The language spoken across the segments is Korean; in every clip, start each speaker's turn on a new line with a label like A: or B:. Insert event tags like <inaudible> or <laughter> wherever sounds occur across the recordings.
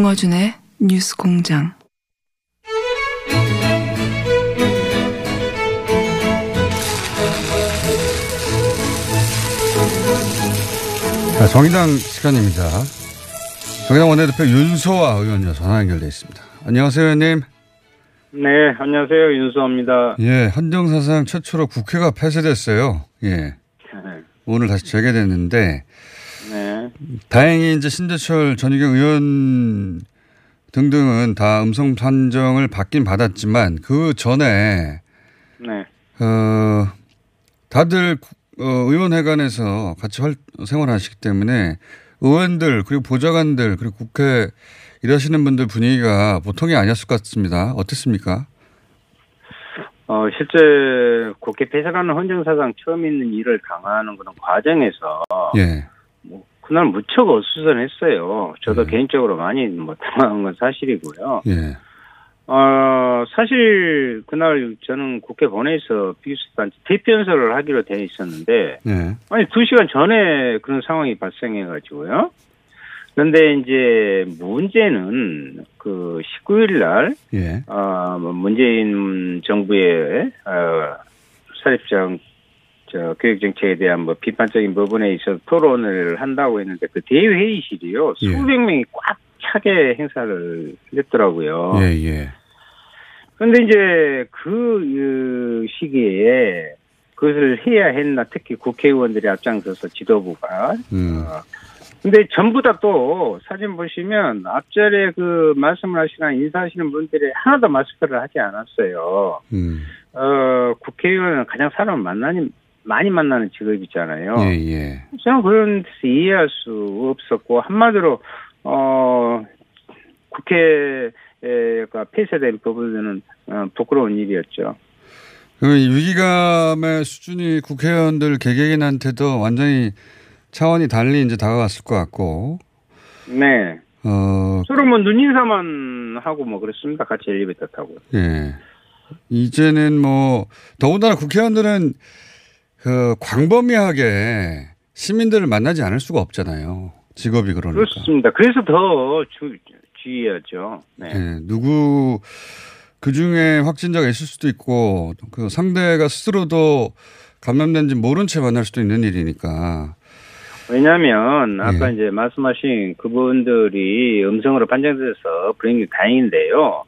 A: 김어준의 뉴스 공장.
B: 자, 정의당 시간입니다. 정의당 원내대표 윤소아 의원님 전화 연결돼 있습니다. 안녕하세요, 의원님.
C: 네, 안녕하세요. 윤수호입니다.
B: 예, 헌정사상 최초로 국회가 폐쇄됐어요. 예. 오늘 다시 재개됐는데,
C: 네.
B: 다행히 이제 신재철 전희경 의원 등등은 다 음성 판정을 받긴 받았지만, 그 전에,
C: 네.
B: 어, 다들 구- 어, 의원회관에서 같이 활, 생활하시기 때문에 의원들 그리고 보좌관들 그리고 국회 일하시는 분들 분위기가 보통이 아니었을 것 같습니다. 어땠습니까?
C: 어, 실제 국회 폐쇄라는 헌정사상 처음 있는 일을 당하는 그런 과정에서
B: 예.
C: 그날 무척 어수선했어요. 저도
B: 네.
C: 개인적으로 많이 뭐 당한 건 사실이고요.
B: 예.
C: 어, 사실 그날 저는 국회 본회에서 비슷한 대표 연설을 하기로 돼 있었는데
B: 예.
C: 아니 두 시간 전에 그런 상황이 발생해가지고요. 그런데 이제 문제는 그 19일 날
B: 예.
C: 어, 뭐 문재인 정부의 어, 사립장 저 교육 정책에 대한 뭐 비판적인 부분에 있어서 토론을 한다고 했는데 그 대회의실이요
B: 예.
C: 수백 명이 꽉 차게 행사를 했더라고요.
B: 예, 예.
C: 그런데 이제 그 어, 시기에 그것을 해야 했나 특히 국회의원들이 앞장서서 지도부가
B: 음.
C: 어, 근데 전부 다 또 사진 보시면 앞절에 그 말씀을 하시거나 인사하시는 분들이 하나도 마스크를 하지 않았어요.
B: 음.
C: 어, 국회의원은 가장 사람을 만나니, 많이 만나는 직업이잖아요.
B: 예, 예.
C: 저는 그런 데서 이해할 수 없었고, 한마디로, 어, 국회가 폐쇄된 부분은 어, 부끄러운 일이었죠.
B: 그 위기감의 수준이 국회의원들 개개인한테도 완전히 차원이 달리 이제 다가갔을 것 같고,
C: 네.
B: 어,
C: 서로 뭐 눈인사만 하고 뭐 그랬습니다. 같이 엘리베이터 타고.
B: 예. 이제는 뭐, 더군다나 국회의원들은 그 광범위하게 시민들을 만나지 않을 수가 없잖아요. 직업이 그러니까.
C: 그렇습니다. 그래서 더 주, 주의하죠. 네.
B: 예, 누구 그 중에 확진자가 있을 수도 있고 그 상대가 스스로도 감염된지 모른 채 만날 수도 있는 일이니까.
C: 왜냐하면 아까
B: 예.
C: 이제 말씀하신 그분들이 음성으로 판정돼서 불행히 다행인데요.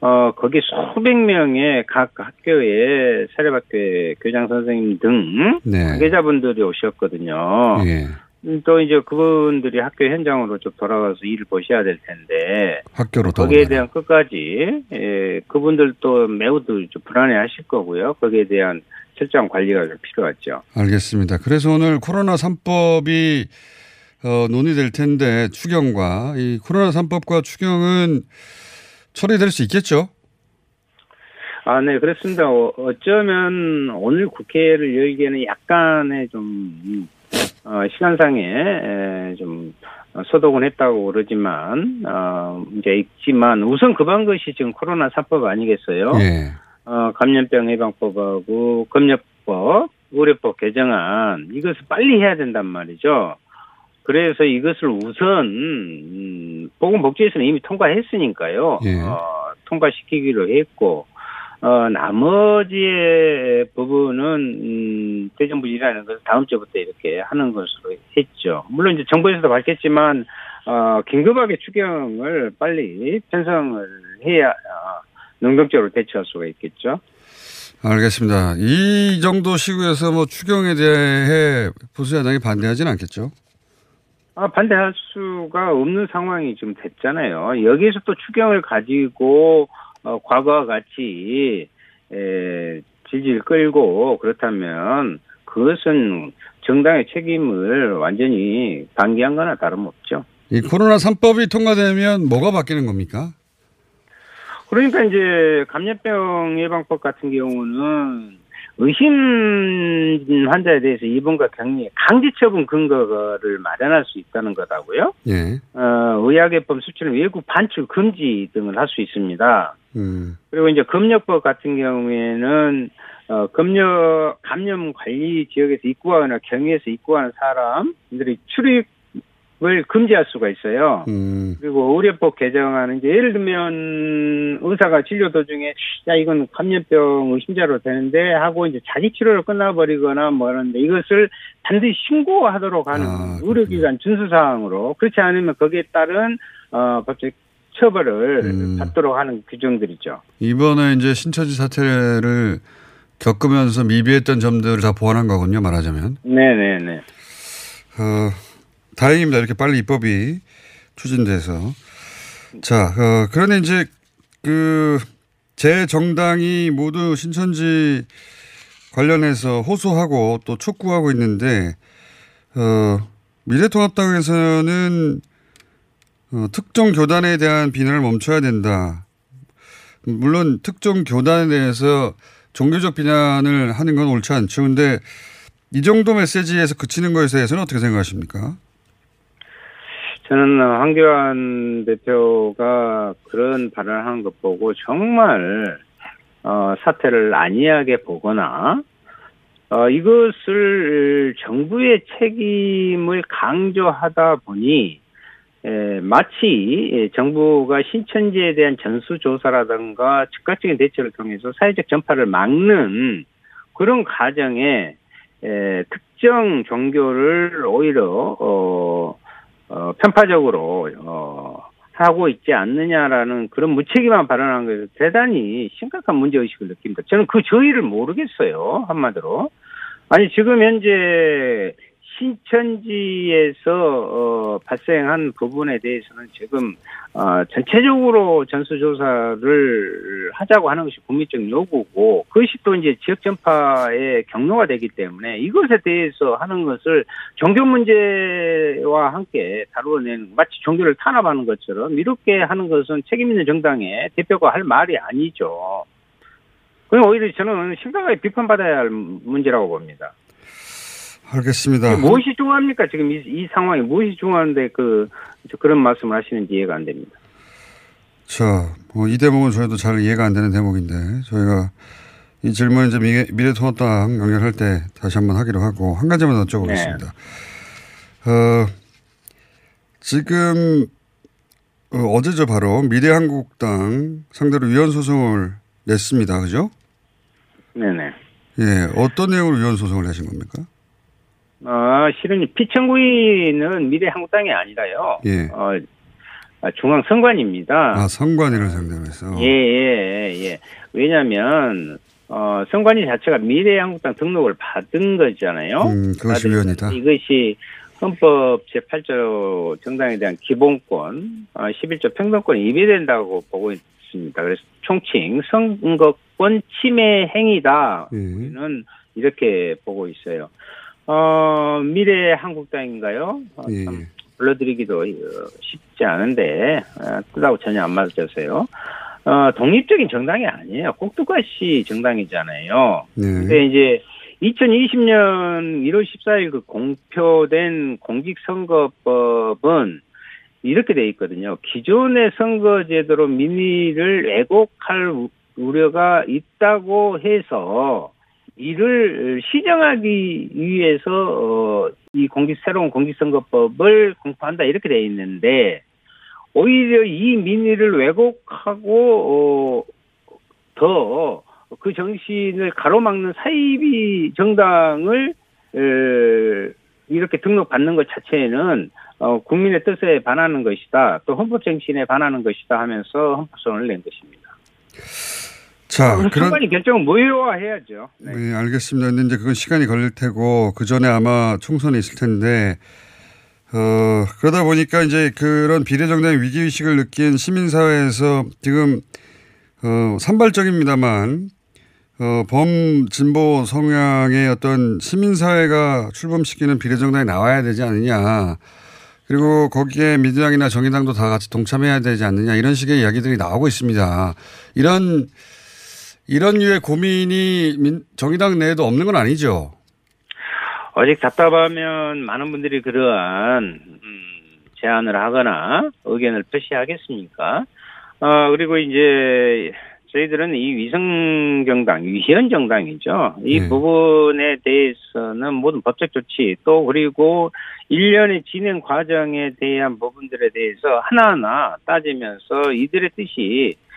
C: 어 거기 수백 명의 각 학교의 사립학교의 교장 선생님 등
B: 네.
C: 관계자분들이 오셨거든요.
B: 예.
C: 음, 또 이제 그분들이 학교 현장으로 좀 돌아가서 일을 보셔야 될 텐데
B: 학교로
C: 거기에. 대한 끝까지 예, 그분들도 매우 좀 불안해하실 거고요. 거기에 대한 철저한 관리가 좀 필요하죠.
B: 알겠습니다. 그래서 오늘 코로나 3법이 어, 논의될 텐데 추경과 이 코로나 3법과 추경은 처리될 수 있겠죠?
C: 아, 네, 그렇습니다. 어, 어쩌면 오늘 국회를 열기에는 약간의 좀, 음, 어, 시간상에, 에, 좀, 어, 소독은 했다고 그러지만, 어, 이제 있지만, 우선 급한 것이 지금 코로나 3법 아니겠어요?
B: 예.
C: 어, 감염병 예방법하고 검역법, 의료법 개정안, 이것을 빨리 해야 된단 말이죠. 그래서 이것을 우선, 음, 보건복지에서는 이미 통과했으니까요.
B: 예.
C: 어, 통과시키기로 했고, 어, 나머지의 부분은, 음, 대정부질이라는 것을 다음 주부터 이렇게 하는 것으로 했죠. 물론 이제 정부에서도 밝혔지만, 어, 긴급하게 추경을 빨리 편성을 해야, 어, 능동적으로 대처할 수가 있겠죠.
B: 알겠습니다. 이 정도 시국에서 뭐 추경에 대해 보수 야당이 반대하지는 않겠죠?
C: 아, 반대할 수가 없는 상황이 지금 됐잖아요. 여기에서 또 추경을 가지고 어, 과거와 같이 에, 지지를 끌고 그렇다면 그것은 정당의 책임을 완전히 방기한 거나 다름없죠.
B: 이 코로나 3법이 통과되면 뭐가 바뀌는 겁니까?
C: 그러니까 이제 감염병 예방법 같은 경우는 의심 환자에 대해서 입원과 격리 강제 처분 근거를 마련할 수 있다는 거다고요.
B: 예.
C: 어, 의약예법 수출은 외국 반출 금지 등을 할 수 있습니다.
B: 음.
C: 그리고 이제 검역법 같은 경우에는 어, 검역 감염 관리 지역에서 입국하거나 경유해서 입국하는 사람들이 출입 을 금지할 수가 있어요.
B: 음.
C: 그리고 의료법 개정안은 이제 예를 들면 의사가 진료 도중에 야 이건 감염병 의심자로 되는데 하고 이제 자기 치료를 끝나버리거나 뭐 하는데 이것을 반드시 신고하도록 하는
B: 아,
C: 의료기관 준수 사항으로 그렇지 않으면 거기에 따른 어 법적 처벌을
B: 음.
C: 받도록 하는 규정들이죠.
B: 이번에 이제 신천지 사태를 겪으면서 미비했던 점들을 다 보완한 거군요, 말하자면.
C: 네네네.
B: 어, 다행입니다. 이렇게 빨리 입법이 추진돼서. 자, 어, 그런데 이제 그, 제 정당이 모두 신천지 관련해서 호소하고 또 촉구하고 있는데, 어, 미래통합당에서는 어, 특정 교단에 대한 비난을 멈춰야 된다. 물론 특정 교단에 대해서 종교적 비난을 하는 건 옳지 않죠. 근데 이 정도 메시지에서 그치는 것에 대해서는 어떻게 생각하십니까?
C: 저는 황교안 대표가 그런 발언을 하는 것 보고 정말 어, 사태를 안이하게 보거나 어, 이것을 정부의 책임을 강조하다 보니 에, 마치 예, 정부가 신천지에 대한 전수조사라든가 즉각적인 대처를 통해서 사회적 전파를 막는 그런 과정에 에, 특정 종교를 오히려 어, 어, 편파적으로 어, 하고 있지 않느냐라는 그런 무책임한 발언한 것에서 대단히 심각한 문제 의식을 느낍니다. 저는 그 저희를 모르겠어요. 한마디로. 아니 지금 현재 신천지에서 어, 발생한 부분에 대해서는 지금 어, 전체적으로 전수조사를 하자고 하는 것이 국민적 요구고 그것이 또 이제 지역 전파의 경로가 되기 때문에 이것에 대해서 하는 것을 종교 문제와 함께 다루어낸 마치 종교를 탄압하는 것처럼 이렇게 하는 것은 책임 있는 정당의 대표가 할 말이 아니죠. 그럼 오히려 저는 심각하게 비판받아야 할 문제라고 봅니다.
B: 알겠습니다.
C: 무엇이 중요합니까? 지금 이, 이 상황이 무엇이 중요한데 그 그런 말씀을 하시는지 이해가 안 됩니다.
B: 자, 뭐 이 대목은 저희도 잘 이해가 안 되는 대목인데 저희가 이 질문 이제 미래, 미래통합당 연결할 때 다시 한번 하기로 하고 한 가지만 여쭤보겠습니다. 어, 지금 어, 제죠 바로 미래한국당 상대로 위헌 소송을 냈습니다. 그죠?
C: 네네.
B: 예, 어떤 내용으로 위헌 소송을 내신 겁니까?
C: 아 실은 피청구인은 미래 한국당이 아니라요.
B: 예.
C: 어, 아, 중앙 선관입니다.
B: 아, 선관위를 상대로 해서.
C: 예, 예, 예. 왜냐면, 어, 선관위 자체가 미래한국당 등록을 받은 거잖아요.
B: 음, 그것이 위헌이다.
C: 이것이 헌법 제8조 정당에 대한 기본권, 어, 11조 평등권이 위배된다고 보고 있습니다. 그래서 총칭 선거권 침해 행위다.
B: 예.
C: 우리는 이렇게 보고 있어요. 어, 미래 한국당인가요? 어,
B: 예,
C: 참
B: 예.
C: 불러드리기도 어, 쉽지 않은데 어, 뜻하고 전혀 안 맞으세요. 어, 독립적인 정당이 아니에요. 꼭두가시 정당이잖아요.
B: 네.
C: 근데 이제 2020년 1월 14일 그 공표된 공직선거법은 이렇게 돼 있거든요. 기존의 선거제도로 민의를 왜곡할 우- 우려가 있다고 해서 이를 시정하기 위해서 어, 이 공직 새로운 공직선거법을 공포한다 이렇게 돼 있는데 오히려 이 민의를 왜곡하고 어, 더그 정신을 가로막는 사이비 정당을 에, 이렇게 등록받는 것 자체는 어, 국민의 뜻에 반하는 것이다. 또 헌법 정신에 반하는 것이다 하면서 헌법소원을 낸 것입니다.
B: 자, 그런
C: 상관이 결정은 무효화해야죠. 네.
B: 네, 알겠습니다. 근데 이제 그건 시간이 걸릴 테고 그 전에 아마 총선이 있을 텐데 어, 그러다 보니까 이제 그런 비례정당의 위기 의식을 느낀 시민사회에서 지금, 어, 산발적입니다만, 어, 범진보 성향의 어떤 시민사회가 출범시키는 비례정당이 나와야 되지 않느냐. 그리고 거기에 민주당이나 정의당도 다 같이 동참해야 되지 않느냐. 이런 식의 이야기들이 나오고 있습니다. 이런, 이런 류의 고민이 민, 정의당 내에도 없는 건 아니죠.
C: 어직 답답하면 많은 분들이 그러한 음, 제안을 하거나 의견을 표시하겠습니까? 어, 그리고 이제 저희들은 이 위성 정당, 위현 정당이죠. 이
B: 네.
C: 부분에 대해서는 모든 법적 조치 또 그리고 일련의 진행 과정에 대한 부분들에 대해서 하나하나 따지면서 이들의 뜻이 예,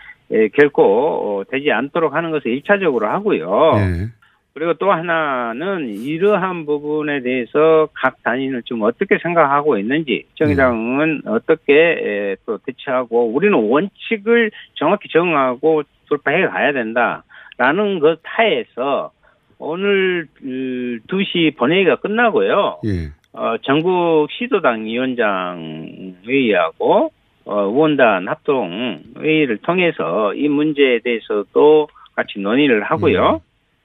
C: 결코 어, 되지 않도록 하는 것을 일차적으로 하고요.
B: 예.
C: 그리고 또 하나는 이러한 부분에 대해서 각 단위는 좀 어떻게 생각하고 있는지 정의당은 어떻게 에, 또 대처하고 우리는 원칙을 정확히 정하고 돌파해 가야 된다라는 것 하에서 오늘 그 2시 본회의가 끝나고요.
B: 예.
C: 어, 전국 시도당 위원장 회의하고 어, 의원단 합동 회의를 통해서 이 문제에 대해서도 같이 논의를 하고요.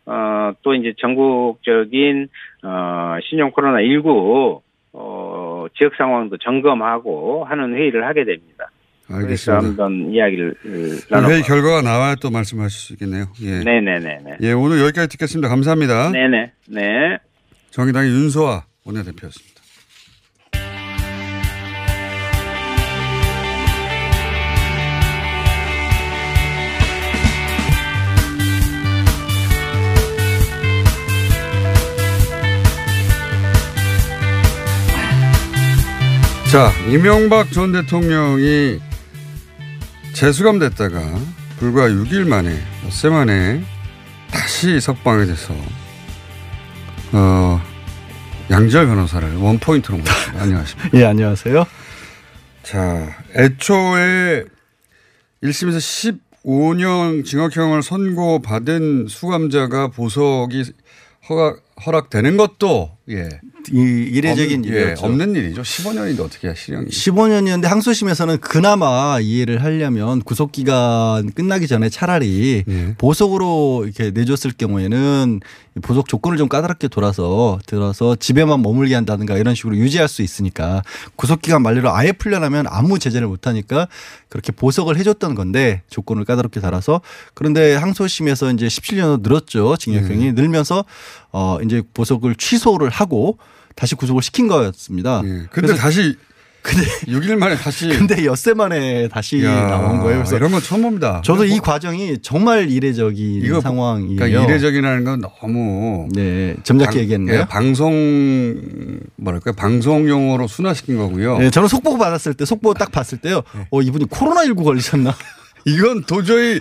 C: 어, 또 이제 전국적인 어, 신종 코로나 19 어, 지역 상황도 점검하고 하는 회의를 하게 됩니다.
B: 알겠습니다.
C: 한번 이야기를 어,
B: 회의
C: 나눠.
B: 결과가 나와야 또 말씀하실 수 있겠네요. 예.
C: 네네네네.
B: 예, 오늘 여기까지 듣겠습니다. 감사합니다.
C: 네네. 네.
B: 정의당의 윤소아 원내대표였습니다. 자, 이명박 전 대통령이 재수감됐다가 불과 6일 만에, 엿새 만에 다시 석방이 돼서 어, 양지열 변호사를 원포인트로 모셨습니다. <laughs> 안녕하십니까.
D: 예, 안녕하세요.
B: 자, 애초에 1심에서 15년 징역형을 선고받은 수감자가 보석이 허락, 허락되는 것도, 예.
D: 이 이례적인
B: 없, 예,
D: 일이었죠.
B: 없는 일이죠. 15년인데 어떻게 실형이.
D: 15년이었는데 항소심에서는 그나마 이해를 하려면 구속 기간 끝나기 전에 차라리
B: 예.
D: 보석으로 이렇게 내줬을 경우에는 보석 조건을 좀 까다롭게 돌아서 들어서 집에만 머물게 한다든가 이런 식으로 유지할 수 있으니까 구속 기간 만료로 아예 풀려나면 아무 제재를 못 하니까 그렇게 보석을 해줬던 건데 조건을 까다롭게 달아서 그런데 항소심에서 이제 17년으로 늘었죠 징역형이 늘면서 어 이제 보석을 취소를 하고 다시 구속을 시킨 거였습니다.
B: 예. 근데 다시 <laughs>
D: 근데
B: 6일 만에 다시.
D: 근데 엿새 만에 다시
B: 이야,
D: 나온 거예요. 그래서
B: 이런 건 처음 봅니다.
D: 저도 이
B: 뭐-
D: 과정이 정말 이례적인
B: 이거
D: 상황이에요.
B: 그러니까 이례적이라는 건 너무
D: 네, 점잖게
B: 방-
D: 얘기했네요.
B: 예, 방송 뭐랄까 방송 용어로 순화시킨 거고요.
D: 네, 저는 속보 받았을 때 속보 딱 봤을 때요.
B: 네.
D: 어 이분이 코로나 19 걸리셨나? <laughs>
B: 이건 도저히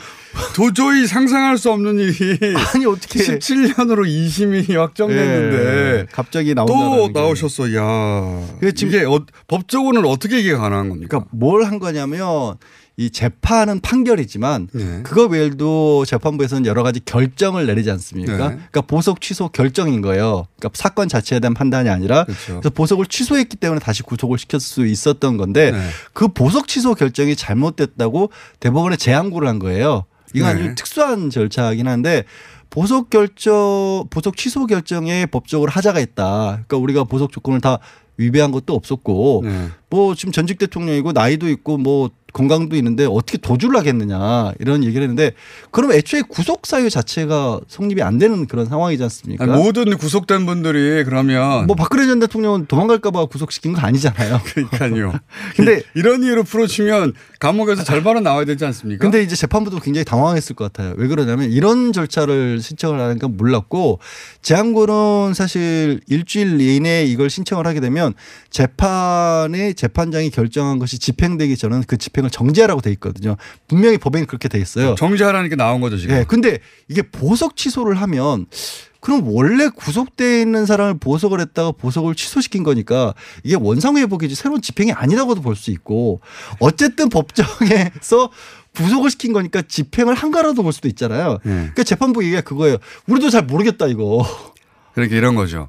B: 도저히 상상할 수 없는 일이 <laughs>
D: 아니 어떻게
B: 17년으로 2심이 확정됐는데
D: 예, 갑자기
B: 또. 나오셨어. 야.
D: 그게 지금-
B: 이게 어, 법적으로는 어떻게 이게 가능한 겁니까?
D: 그러니까 뭘 한 거냐면 이 재판은 판결이지만
B: 네.
D: 그거 외에도 재판부에서는 여러 가지 결정을 내리지 않습니까?
B: 네.
D: 그러니까 보석 취소 결정인 거예요. 그러니까 사건 자체에 대한 판단이 아니라
B: 그렇죠.
D: 그래서 보석을 취소했기 때문에 다시 구속을 시킬 수 있었던 건데
B: 네.
D: 그 보석 취소 결정이 잘못됐다고 대법원에 재항고를 한 거예요. 이건
B: 네.
D: 아주 특수한 절차이긴 한데 보석 결정, 보석 취소 결정에 법적으로 하자가 있다. 그러니까 우리가 보석 조건을 다 위배한 것도 없었고
B: 네.
D: 뭐 지금 전직 대통령이고 나이도 있고 뭐 건강도 있는데 어떻게 도주를 하겠느냐 이런 얘기를 했는데 그럼 애초에 구속 사유 자체가 성립이 안 되는 그런 상황이지 않습니까?
B: 아니, 모든 구속된 분들이 그러면
D: 뭐 박근혜 전 대통령은 도망갈까봐 구속시킨 거 아니잖아요. <laughs>
B: 그러니까요. <laughs>
D: 근데
B: 이런 이유로 풀어주면 감옥에서 절반은 나와야 되지 않습니까?
D: 근데 이제 재판부도 굉장히 당황했을 것 같아요. 왜 그러냐면 이런 절차를 신청을 하니까 몰랐고 재항고는 사실 일주일 이내에 이걸 신청을 하게 되면 재판의 재판장이 결정한 것이 집행되기 전은 그 집행 을 정지하라고 돼 있거든요. 분명히 법에는 그렇게 돼 있어요.
B: 정지하라는 게 나온 거죠 지금.
D: 예. 근데 이게 보석 취소를 하면 그럼 원래 구속돼 있는 사람을 보석을 했다가 보석을 취소시킨 거니까 이게 원상회복이지 새로운 집행이 아니라고도 볼 수 있고 어쨌든 법정에서 구속을 시킨 거니까 집행을 한 거라도 볼 수도 있잖아요.
B: 예.
D: 그러니까 재판부 얘기가 그거예요. 우리도 잘 모르겠다 이거.
B: 그러니까 이런 거죠.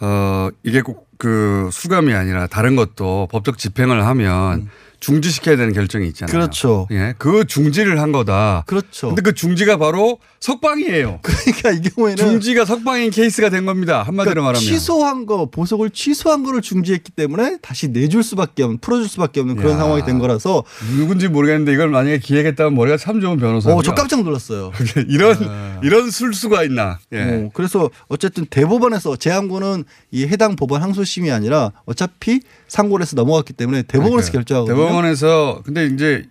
B: 어, 이게 꼭 그 수감이 아니라 다른 것도 법적 집행을 하면 중지시켜야 되는 결정이 있잖아요.
D: 그렇죠.
B: 예, 그 중지를 한 거다.
D: 그렇죠.
B: 근데 그 중지가 바로 석방이에요.
D: 그러니까 이 경우에는
B: 중지가 석방인 케이스가 된 겁니다. 한마디로
D: 그러니까
B: 말하면.
D: 취소한 거 보석을 취소한 거를 중지했기 때문에 다시 내줄 수밖에 없는 풀어줄 수밖에 없는 그런
B: 야.
D: 상황이 된 거라서
B: 누군지 모르겠는데 이걸 만약에 기획했다면 머리가 참 좋은 변호사고요.
D: 어, 저 깜짝 놀랐어요. <laughs>
B: 이런 이런 술수가 있나? 예.
D: 어, 그래서 어쨌든 대법원에서 제한구는 이 해당 법원 항소심이 아니라 어차피 상고에서 넘어갔기 때문에 대법원에서
B: 그러니까요.
D: 결정하거
B: 대법원에서 근데 이제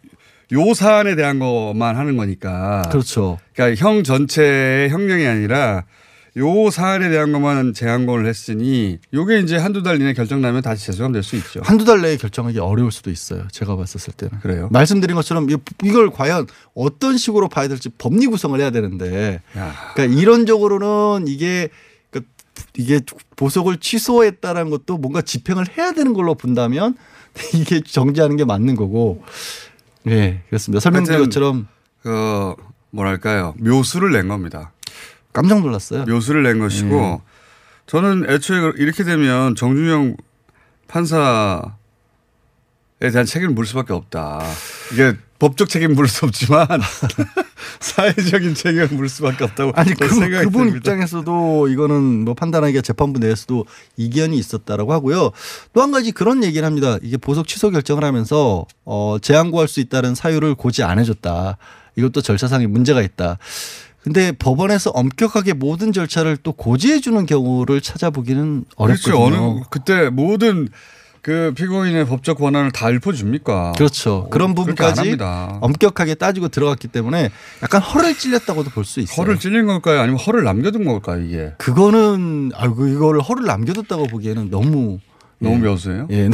B: 요 사안에 대한 것만 하는 거니까.
D: 그렇죠.
B: 그러니까 형 전체의 형량이 아니라 요 사안에 대한 것만 재항고를 했으니 요게 이제 한두 달 이내 결정 나면 다시 재수감 될 수 있죠.
D: 한두 달 내에 결정하기 어려울 수도 있어요. 제가 봤었을 때는.
B: 그래요?
D: 말씀드린 것처럼 이- 이걸 과연 어떤 식으로 봐야 될지 법리 구성을 해야 되는데
B: 야.
D: 그러니까 이론적으로는 이게 그 이게 보석을 취소했다라는 것도 뭔가 집행을 해야 되는 걸로 본다면 <laughs> 이게 정지하는 게 맞는 거고. 네, 그렇습니다. 설명드린 것처럼
B: 그 뭐랄까요 묘수를 낸 겁니다.
D: 깜짝 놀랐어요.
B: 묘수를 낸 것이고 저는 애초에 이렇게 되면 정준영 판사에 대한 책임을 물 수밖에 없다. 이게 법적 책임 물수 없지만 <laughs> 사회적인 책임을 물 수밖에 없다고
D: 아니 그,
B: 생각이
D: 그분
B: 듭니다.
D: 입장에서도 이거는 뭐 판단하기가 재판부 내에서도 이견이 있었다라고 하고요. 또 한 가지 그런 얘기를 합니다. 이게 보석 취소 결정을 하면서 어 재항 고할 수 있다는 사유를 고지 안 해줬다. 이것도 절차상의 문제가 있다. 근데 법원에서 엄격하게 모든 절차를 또 고지해 주는 경우를 찾아보기는 어렵거든요.
B: 그렇죠. 어느 그때 모든 그 피고인의 법적 권한을 다 읊어줍니까?
D: 그렇죠. 그런
B: 어, 안
D: 부분까지. 엄격하게 따지고 들어갔기 때문에 약간 허를 찔렸다고도 볼 수 있어요.
B: 허를 찔린 걸까요? 아니면 허를 남겨둔 걸까요? 이게
D: 그거는 아이고 이거를 허를 남겨뒀다고 보기에는 너무
B: 너무
D: 예.
B: 묘수예요.
D: 예,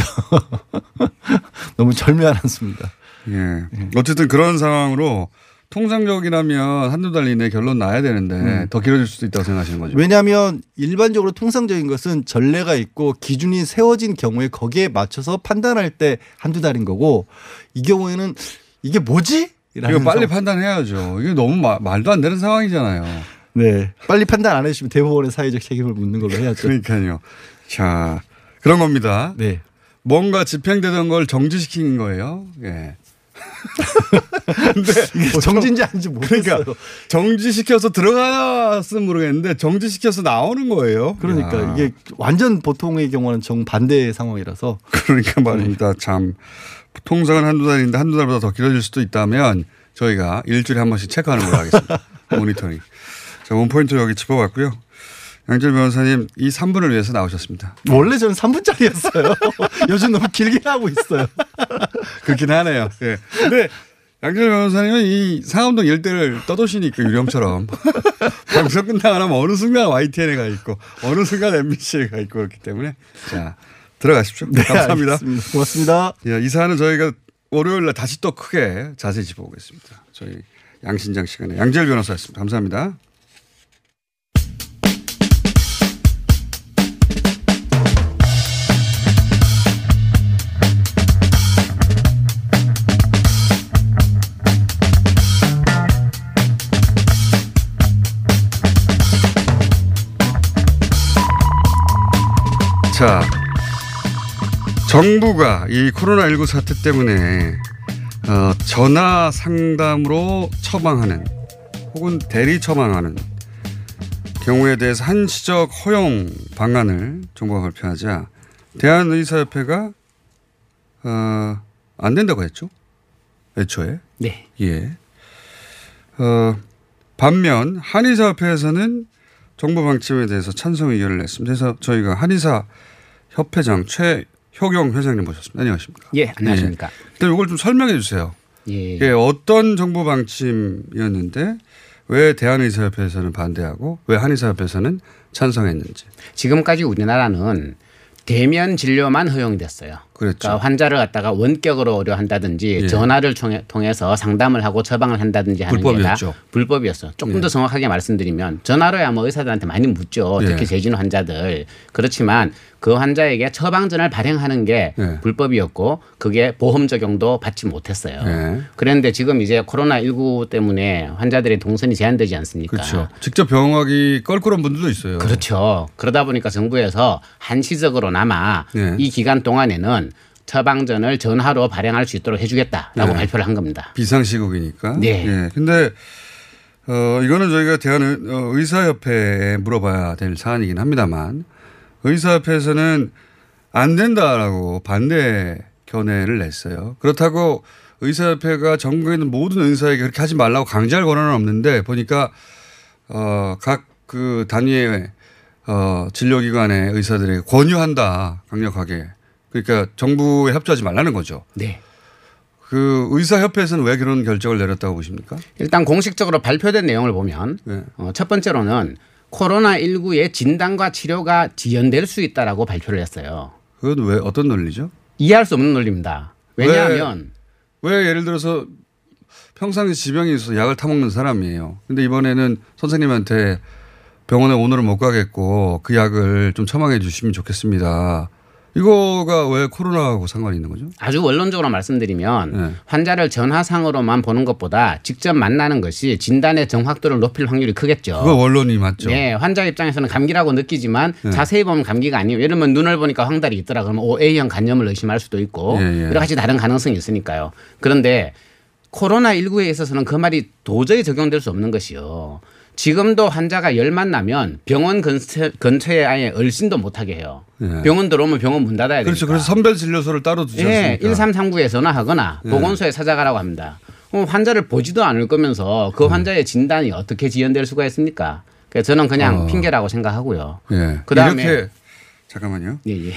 D: 너무 <laughs> 절묘한 한수입니다.
B: 예. 어쨌든 그런 상황으로 통상적이라면 한두 달 이내 결론 나야 되는데
D: 음.
B: 더 길어질 수도 있다고 생각하시는 거죠.
D: 왜냐하면 일반적으로 통상적인 것은 전례가 있고 기준이 세워진 경우에 거기에 맞춰서 판단할 때 한두 달인 거고 이 경우에는 이게 뭐지?
B: 이거 빨리 판단해야죠. 이게 너무 마- 말도 안 되는 상황이잖아요.
D: 네 빨리 판단 안 해주시면 대법원의 사회적 책임을 묻는 걸로 해야죠.
B: 그러니까요. 자 그런 겁니다.
D: 네.
B: 뭔가 집행되던 걸 정지시킨 거예요. 예. <laughs> 근데 <laughs>
D: 정진지 아닌지 모르겠어요.
B: 그러니까 정지시켜서 들어갔으면 모르겠는데 정지시켜서 나오는 거예요.
D: 그러니까
B: 야.
D: 이게 완전 보통의 경우는 정반대의 상황이라서
B: 그러니까 말입니다. 참 통상은 한두 달인데 한두 달보다 더 길어질 수도 있다면 저희가 일주일에 한 번씩 체크하는 걸로 하겠습니다. <laughs> 모니터링. 자, 원포인트 여기 짚어봤고요. 양질 변호사님 이 3분을 위해서 나오셨습니다.
D: 원래 저는 3분짜리였어요. <laughs> 요즘 너무 길게 하고 있어요.
B: 그렇긴 하네요. 예. 근데 양질 변호사님은 이 상암동 일대를 떠도시니까 유령처럼 방송 끝나고 나면 어느 순간 YTN에 가 있고 어느 순간 MBC에 가 있고 그렇기 때문에 자 들어가십시오. 감사합니다.
D: 네, 알겠습니다. 고맙습니다.
B: 예, 이 사안은 저희가 월요일 날 다시 또 크게 자세히 짚어보겠습니다. 저희 양신장 시간에 양재열 변호사였습니다. 감사합니다. 자, 정부가 이 코로나19 사태 때문에 어, 전화 상담으로 처방하는 혹은 대리 처방하는 경우에 대해서 한시적 허용 방안을 정부가 발표하자 대한의사협회가 어, 안 된다고 했죠. 애초에.
E: 네.
B: 예. 어, 반면 한의사협회에서는 정부 방침에 대해서 찬성 의견을 냈습니다. 그래서 저희가 한의사 협회장 최효경 회장님 모셨습니다. 안녕하십니까?
E: 예, 안녕하십니까.
B: 일단 이걸 좀 설명해 주세요.
E: 예.
B: 이게 어떤 정부 방침이었는데 왜 대한의사협회에서는 반대하고 왜 한의사협회에서는 찬성했는지.
E: 지금까지 우리나라는 대면 진료만 허용됐어요.
B: 그랬죠.
E: 그러니까 환자를 갖다가 원격으로 의료한다든지
B: 예.
E: 전화를 통해, 통해서 상담을 하고 처방을 한다든지 하는 게
B: 불법이었죠.
E: 다 불법이었어요. 조금
B: 예.
E: 더 정확하게 말씀드리면 전화로야 뭐 의사들한테 많이 묻죠. 특히
B: 예.
E: 재진 환자들. 그렇지만 그 환자에게 처방전을 발행하는 게
B: 예.
E: 불법이었고 그게 보험 적용도 받지 못했어요.
B: 예.
E: 그런데 지금 이제 코로나 19 때문에 환자들의 동선이 제한되지 않습니까?
B: 그렇죠. 직접 병원 가기 껄끄러운 분들도 있어요.
E: 그렇죠. 그러다 보니까 정부에서 한시적으로나 그나마
B: 네.
E: 이 기간 동안에는 처방전을 전화로 발행할 수 있도록 해주겠다라고
B: 네.
E: 발표를 한 겁니다.
B: 비상시국이니까.
E: 네.
B: 예. 근데 어 이거는 저희가 대한 어, 의사협회에 물어봐야 될 사안이긴 합니다만 의사협회에서는 안 된다라고 반대 견해를 냈어요. 그렇다고 의사협회가 전국에 있는 모든 의사에게 그렇게 하지 말라고 강제할 권한은 없는데 보니까 어 각 그 단위의 어 진료기관의 의사들에게 권유한다 강력하게. 그러니까 정부에 협조하지 말라는 거죠.
E: 네.
B: 그 의사협회에서는 왜 그런 결정을 내렸다고 보십니까?
E: 일단 공식적으로 발표된 내용을 보면
B: 네.
E: 어, 첫 번째로는 코로나19의 진단과 치료가 지연될 수 있다라고 발표를 했어요.
B: 그건 왜 어떤 논리죠?
E: 이해할 수 없는 논리입니다. 왜냐하면
B: 왜 예를 들어서 평상시 지병이 있어서 약을 타먹는 사람이에요. 근데 이번에는 선생님한테 병원에 오늘은 못 가겠고 그 약을 좀 처방해 주시면 좋겠습니다. 이거가 왜 코로나하고 상관이 있는 거죠?
E: 아주 원론적으로 말씀드리면
B: 네.
E: 환자를 전화상으로만 보는 것보다 직접 만나는 것이 진단의 정확도를 높일 확률이 크겠죠.
B: 그거 원론이 맞죠?
E: 네, 환자 입장에서는 감기라고 느끼지만
B: 네.
E: 자세히 보면 감기가 아니에요. 예를 들면 눈을 보니까 황달이 있더라 그러면 오 A형 간염을 의심할 수도 있고
B: 예, 예.
E: 여러 가지 다른 가능성이 있으니까요. 그런데 코로나 19에 있어서는 그 말이 도저히 적용될 수 없는 것이요. 지금도 환자가 열 만 나면 병원 근처, 근처에 아예 얼씬도 못하게 해요.
B: 예.
E: 병원 들어오면 병원 문 닫아야 되니까.
B: 그렇죠. 그래서 선별 진료소를 따로 두지
E: 예,
B: 않습니까?
E: 1339에 전화하거나
B: 예.
E: 보건소에 찾아가라고 합니다. 어, 환자를 보지도 않을 거면서
B: 음.
E: 그 환자의 진단이 어떻게 지연될 수가 있습니까? 그래서 저는 그냥
B: 어.
E: 핑계라고 생각하고요.
B: 예.
E: 그다음에-
B: 이렇게 잠깐만요.
E: 예, 예.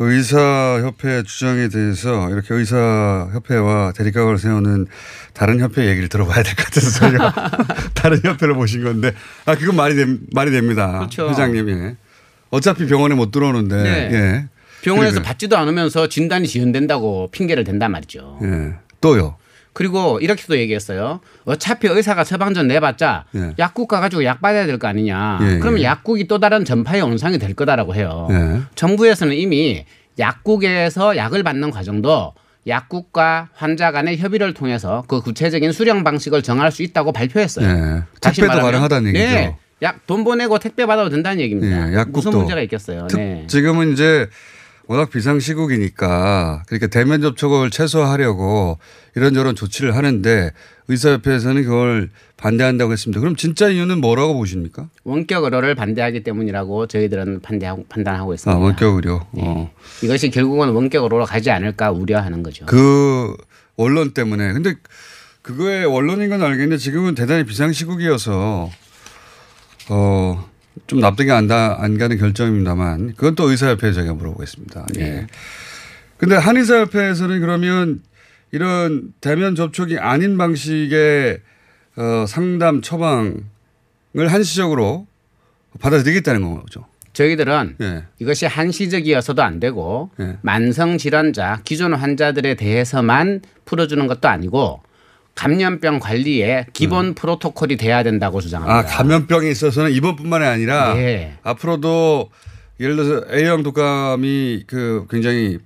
B: 그 의사협회 주장에 대해서 이렇게 의사협회와 대립각을 세우는 다른 협회 얘기를 들어봐야 될 것 같아서 저희가 <laughs> 다른 협회를 모신 건데 아 그건 말이 됩, 말이 됩니다.
E: 그렇죠.
B: 회장님 예. 어차피 병원에 못 들어오는데
E: 네.
B: 예.
E: 병원에서
B: 그리고-
E: 받지도 않으면서 진단이 지연된다고 핑계를 댄단 말이죠.
B: 예. 또요.
E: 그리고 이렇게도 얘기했어요. 어차피 의사가 처방전 내봤자
B: 예.
E: 약국 가가지고 약 받아야 될 거 아니냐.
B: 예,
E: 그러면
B: 예.
E: 약국이 또 다른 전파의 온상이 될 거다라고 해요.
B: 예.
E: 정부에서는 이미 약국에서 약을 받는 과정도 약국과 환자 간의 협의를 통해서 그 구체적인 수령 방식을 정할 수 있다고 발표했어요.
B: 예. 택배도
E: 말하면-
B: 가능하다는 얘기죠.
E: 네. 약 돈 보내고 택배 받아도 된다는 얘기입니다.
B: 예, 약국도.
E: 무슨 문제가 있겠어요.
B: 특-
E: 네.
B: 지금은 이제 워낙 비상시국이니까 그러니까 대면 접촉을 최소화하려고 이런저런 조치를 하는데 의사협회에서는 그걸 반대한다고 했습니다. 그럼 진짜 이유는 뭐라고 보십니까?
E: 원격 의료를 반대하기 때문이라고 저희들은 반대하고 판단하고
B: 아,
E: 있습니다.
B: 원격 의료.
E: 네.
B: 어.
E: 이것이 결국은 원격 의료로 가지 않을까 우려하는 거죠.
B: 그 원론 때문에. 근데 그거의 원론인 건 알겠는데 지금은 대단히 비상시국이어서 어, 좀 납득이 안, 다, 안 가는 결정입니다만 그건 또 의사협회에 제가 물어보겠습니다. 예.
E: 네.
B: 근데 한의사협회에서는 그러면 이런 대면 접촉이 아닌 방식의 어, 상담 처방을 한시적으로 받아들이겠다는 거죠.
E: 저희들은
B: 예.
E: 이것이 한시적이어서도 안 되고
B: 예.
E: 만성 질환자 기존 환자들에 대해서만 풀어주는 것도 아니고 감염병 관리에 기본 프로토콜이 돼야 된다고 주장합니다.
B: 아, 감염병에 있어서는 이번뿐만이 아니라
E: 네.
B: 앞으로도 예를 들어서 A형 독감이 그 굉장히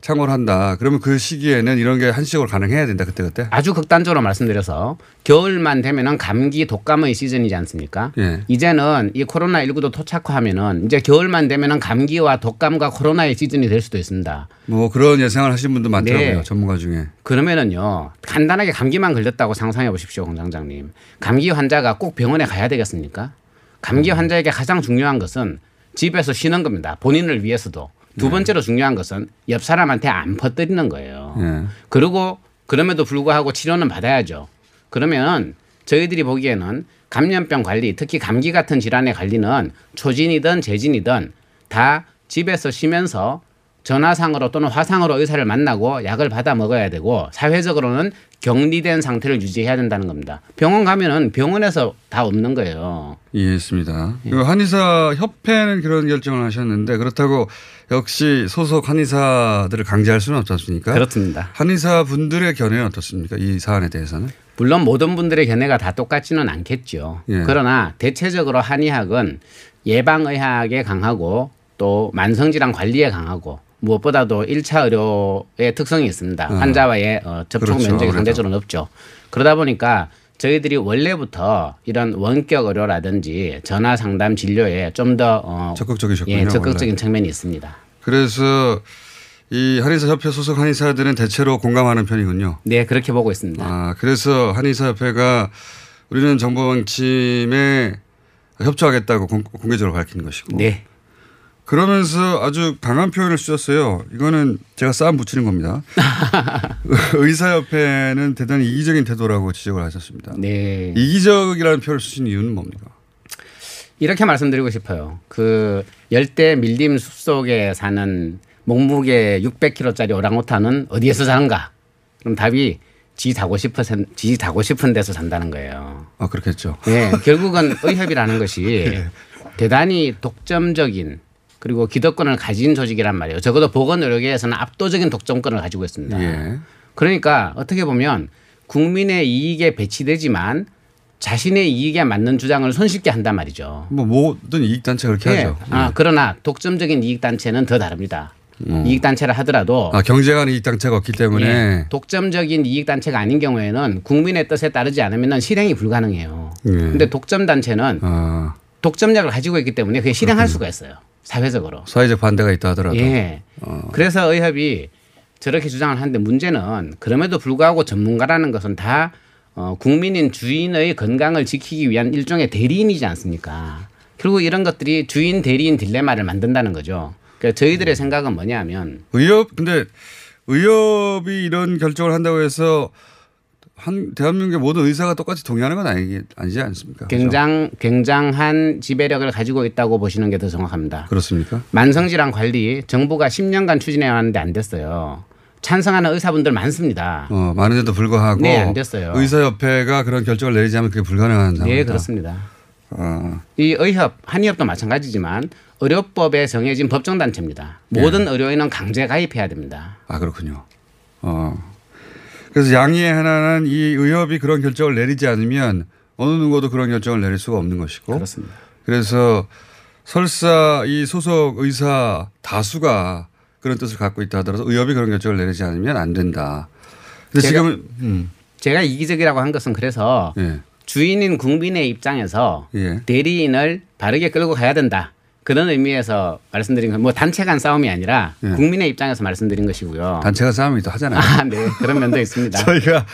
B: 창궐 한다. 그러면 그 시기에는 이런 게 한시적으로 가능해야 된다. 그때 그때.
E: 아주 극단적으로 말씀드려서 겨울만 되면은 감기 독감의 시즌이지 않습니까?
B: 예.
E: 이제는 이 코로나 19도 토착화하면은 이제 겨울만 되면은 감기와 독감과 코로나의 시즌이 될 수도 있습니다.
B: 뭐 그런 예상을 하신 분도 많더라고요.
E: 네.
B: 전문가 중에.
E: 그러면은요 간단하게 감기만 걸렸다고 상상해 보십시오, 공장장님. 감기 환자가 꼭 병원에 가야 되겠습니까? 감기
B: 음.
E: 환자에게 가장 중요한 것은 집에서 쉬는 겁니다. 본인을 위해서도.
B: 네.
E: 두 번째로 중요한 것은 옆 사람한테 안 퍼뜨리는 거예요.
B: 예.
E: 그리고 그럼에도 불구하고 치료는 받아야죠. 그러면 저희들이 보기에는 감염병 관리, 특히 감기 같은 질환의 관리는 초진이든 재진이든 다 집에서 쉬면서 전화상으로 또는 화상으로 의사를 만나고 약을 받아 먹어야 되고 사회적으로는 격리된 상태를 유지해야 된다는 겁니다. 병원 가면은 병원에서 다 없는 거예요.
B: 이해했습니다.
E: 예.
B: 그리고 한의사 협회는 그런 결정을 하셨는데 그렇다고 역시 소속 한의사들을 강제할 수는 없지 않습니까?
E: 그렇습니다.
B: 한의사 분들의 견해는 어떻습니까? 이 사안에 대해서는?
E: 물론 모든 분들의 견해가 다 똑같지는 않겠죠.
B: 예.
E: 그러나 대체적으로 한의학은 예방의학에 강하고 또 만성질환 관리에 강하고 무엇보다도 1차 의료의 특성이 있습니다.
B: 아.
E: 환자와의 어, 접촉
B: 그렇죠.
E: 면적이. 상대적으로 높죠. 그러다 보니까 저희들이 원래부터 이런 원격 의료라든지 전화 상담 진료에 좀더 어,
B: 적극적이셨군요.
E: 예, 적극적인
B: 원래.
E: 측면이 있습니다.
B: 그래서 이 한의사 협회 소속 한의사들은 대체로 공감하는 편이군요.
E: 네, 그렇게 보고 있습니다.
B: 아, 그래서 한의사 협회가 우리는 정보 방침에 협조하겠다고 공, 공개적으로 밝힌 것이고.
E: 네.
B: 그러면서 아주 강한 표현을 쓰셨어요. 이거는 제가 싸움 붙이는 겁니다. <laughs> 의사협회는 대단히 이기적인 태도라고 지적을 하셨습니다.
E: 네.
B: 이기적이라는 표현을 쓰신 이유는 뭡니까?
E: 이렇게 말씀드리고 싶어요. 그 열대 밀림 숲속에 사는 몸무게 600kg짜리 오랑우탄은 어디에서 사는가? 그럼 답이 지 자고 싶어 지 자고 싶은 데서 산다는 거예요.
B: 아, 그렇겠죠.
E: 네, 결국은 의협이라는 것이 <laughs> 대단히 독점적인 그리고 기득권을 가진 조직이란 말이에요. 적어도 보건의료계에서는 압도적인 독점권을 가지고 있습니다.
B: 예.
E: 그러니까 어떻게 보면 국민의 이익에 배치되지만 자신의 이익에 맞는 주장을 손쉽게 한단 말이죠.
B: 뭐 모든 이익 단체가 그렇게
E: 예.
B: 하죠.
E: 아, 그러나 독점적인 이익 단체는 더 다릅니다. 이익 단체라 하더라도
B: 아, 경제간 이익 단체가 없기 때문에
E: 예, 독점적인 이익 단체가 아닌 경우에는 국민의 뜻에 따르지 않으면 실행이 불가능해요.
B: 예.
E: 근데 독점 단체는
B: 아,
E: 독점력을 가지고 있기 때문에 그게 실행할 수가 있어요. 사회적으로.
B: 사회적 반대가 있다 하더라도
E: 예. 그래서 의협이 저렇게 주장을 하는데 문제는 그럼에도 불구하고 전문가라는 것은 다 어, 국민인 주인의 건강을 지키기 위한 일종의 대리인이지 않습니까? 결국 이런 것들이 주인 대리인 딜레마를 만든다는 거죠. 그러니까 저희들의 생각은 뭐냐면
B: 의협 근데 의협이 이런 결정을 한다고 해서 한 대한민국의 모든 의사가 똑같이 동의하는 건 아니, 아니지 않습니까? 그렇죠?
E: 굉장 굉장한 지배력을 가지고 있다고 보시는 게 더 정확합니다.
B: 그렇습니까?
E: 만성질환 관리 정부가 10년간 추진해 왔는데 안 됐어요. 찬성하는 의사분들 많습니다.
B: 어, 많은데도 불구하고
E: 네, 안 됐어요.
B: 의사협회가 그런 결정을 내리지 않으면 그게 불가능한 상황이다.
E: 네, 그렇습니다.
B: 어,
E: 이 의협, 한의협도 마찬가지지만 의료법에 정해진 법정 단체입니다. 모든 의료인은 강제 가입해야 됩니다.
B: 아 그렇군요. 어. 그래서 양의에 하나는 이 의협이 그런 결정을 내리지 않으면 어느 누구도 그런 결정을 내릴 수가 없는 것이고
E: 그렇습니다.
B: 그래서 설사 이 소속 의사 다수가 그런 뜻을 갖고 있다 하더라도 의협이 그런 결정을 내리지 않으면 안 된다. 근데
E: 제가-
B: 지금은 음,
E: 제가 이기적이라고 한 것은 그래서
B: 예,
E: 주인인 국민의 입장에서
B: 예.
E: 대리인을 바르게 끌고 가야 된다. 그런 의미에서 말씀드린 건 뭐 단체 간 싸움이 아니라
B: 예.
E: 국민의 입장에서 말씀드린 것이고요.
B: 단체가 싸움이 또 하잖아요.
E: 아, 네. 그런 면도 있습니다. <laughs>
B: 저희가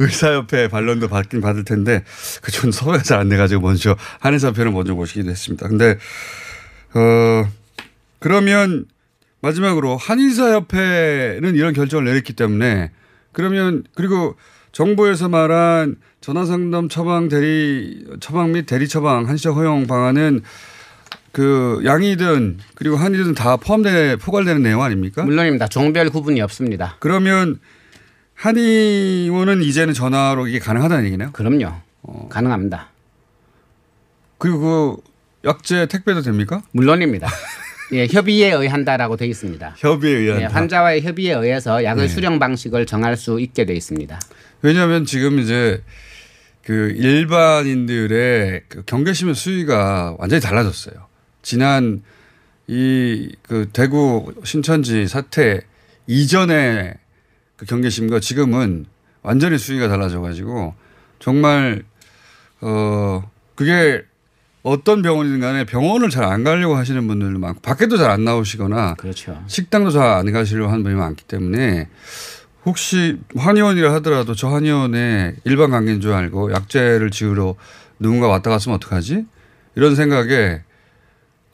B: 의사협회 반론도 받긴 받을 텐데 그좀 섭외가 잘 안 돼가지고 먼저 한의사협회를 먼저 모시기도 했습니다. 근데 어 그러면 마지막으로 한의사협회는 이런 결정을 내렸기 때문에 그러면 그리고 정부에서 말한 전화상담 처방 대리 처방 및 대리 처방 한시적 허용 방안은 그 양이든 그리고 한의든 다 포함돼 포괄되는 내용 아닙니까?
E: 물론입니다. 종별 구분이 없습니다.
B: 그러면 한의원은 이제는 전화로 이게 가능하다는 얘기네요.
E: 그럼요.
B: 어.
E: 가능합니다.
B: 그리고 그 약제 택배도 됩니까?
E: 물론입니다. <laughs> 예, 협의에 의한다라고 되어 있습니다.
B: 협의에 의한.
E: 예, 환자와의 협의에 의해서 약의
B: 네.
E: 수령 방식을 정할 수 있게 돼 있습니다.
B: 왜냐하면 지금 이제 그 일반인들의 그 경계심의 수위가 완전히 달라졌어요. 지난 이 그 대구 신천지 사태 이전의 그 경계심과 지금은 완전히 수위가 달라져 가지고 정말 어 그게 어떤 병원이든 간에 병원을 잘 안 가려고 하시는 분들도 많고 밖에도 잘 안 나오시거나
E: 그렇죠.
B: 식당도 잘 안 가시려고 하는 분이 많기 때문에 혹시 한의원이라 하더라도 저 한의원에 일반 감기인 줄 알고 약제를 지으러 누군가 왔다 갔으면 어떡하지? 이런 생각에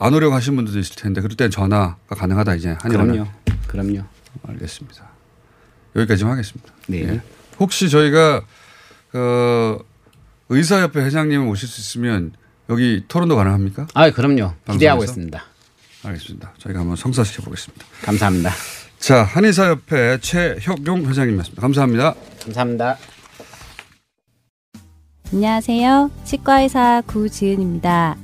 B: 안 오려고 하시는 분들도 있을 텐데 그럴 땐 전화가 가능하다 이제 한의원.
E: 그럼요. 그럼요.
B: 알겠습니다. 여기까지만 하겠습니다.
E: 네.
B: 예. 혹시 저희가 어, 의사협회 회장님을 모실 수 있으면 여기 토론도 가능합니까?
E: 아, 그럼요. 기대하고
B: 방송에서?
E: 있습니다.
B: 알겠습니다. 저희가 한번 성사시켜 보겠습니다.
E: 감사합니다.
B: 자, 한의사협회 최혁용 회장님이었습니다. 감사합니다.
E: 감사합니다.
F: 안녕하세요. 치과의사 구지은입니다.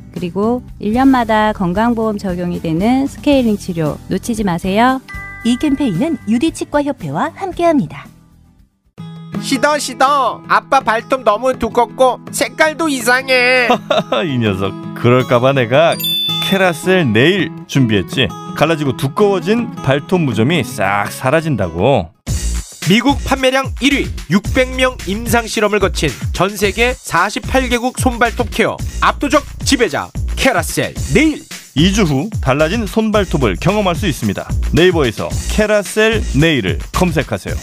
F: 그리고 1년마다 건강보험 적용이 되는 스케일링 치료 놓치지 마세요.
G: 이 캠페인은 유디치과협회와 함께합니다.
H: 시더 시더 아빠 발톱 너무 두껍고 색깔도 이상해 <laughs>
I: 이 녀석 그럴까봐 내가 캐라셀 네일 준비했지 갈라지고 두꺼워진 발톱 무좀이 싹 사라진다고
H: 미국 판매량 1위 600명 임상 실험을 거친 전 세계 48개국 손발톱 케어 압도적 지배자 캐라셀 네일
I: 2주 후 달라진 손발톱을 경험할 수 있습니다 네이버에서 캐라셀 네일을 검색하세요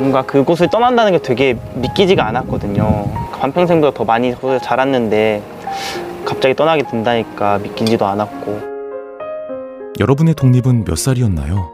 J: 뭔가 그곳을 떠난다는 게 되게 믿기지가 않았거든요. 반평생보다 더 많이 자랐는데 갑자기 떠나게 된다니까 믿기지도 않았고
K: 여러분의 독립은 몇 살이었나요?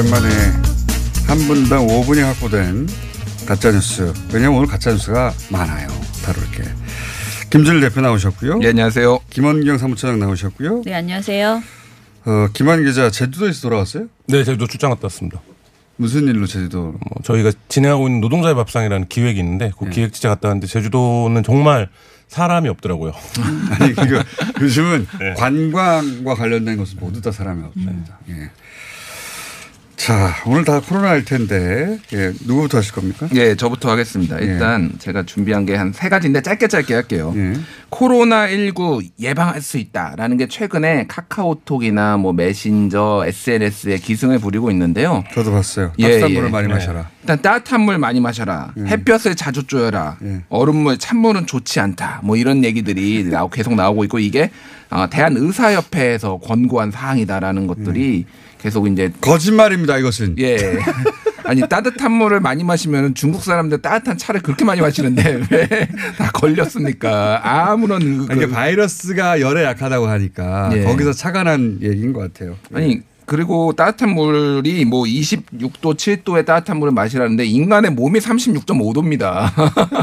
B: 오랜만에 한 분당 5분이 확보된 가짜뉴스. 왜냐면 오늘 가짜뉴스가 많아요. 다룰 게. 김준일 대표 나오셨고요.
L: 네, 안녕하세요.
B: 김원경 사무처장 나오셨고요.
M: 네, 안녕하세요.
B: 어, 김한 기자 제주도에서 돌아왔어요?
N: 네, 제주도 출장 갔다 왔습니다.
B: 무슨 일로 제주도?
N: 뭐 저희가 진행하고 있는 노동자의 밥상이라는 기획이 있는데 그 기획 진짜 갔다 왔는데 제주도는 정말 사람이 없더라고요. <laughs>
B: 아니 그 요즘은 <laughs> 관광과 관련된 것은 모두 다 사람이 없습니다. 예. 자 오늘 다 코로나일 텐데 예, 누구부터 하실 겁니까?
L: 예, 저부터 하겠습니다. 일단 제가 준비한 게 한 세 가지인데 짧게 짧게 할게요. 코로나 19 예방할 수 있다라는 게 최근에 카카오톡이나 뭐 메신저, SNS에 기승을 부리고 있는데요.
B: 저도 봤어요. 따뜻한 물을 많이 마셔라.
L: 일단 따뜻한 물 많이 마셔라. 햇볕을 자주 쬐어라. 얼음물, 찬물은 좋지 않다. 뭐 이런 얘기들이 계속 나오고 있고 이게 어, 대한의사협회에서 권고한 사항이다라는 것들이 계속 이제
B: 거짓말입니다. 이것은
L: 예. <laughs> 아니 따뜻한 물을 많이 마시면 중국 사람들 따뜻한 차를 그렇게 많이 마시는데 <laughs> 왜 다 걸렸습니까? 아무런 그-
B: 이게 바이러스가 열에 약하다고 하니까
L: 예.
B: 거기서 착안한 얘기인 것 같아요.
L: 아니 그리고 따뜻한 물이 뭐 26도, 7도의 따뜻한 물을 마시라는데 인간의 몸이 36.5도입니다.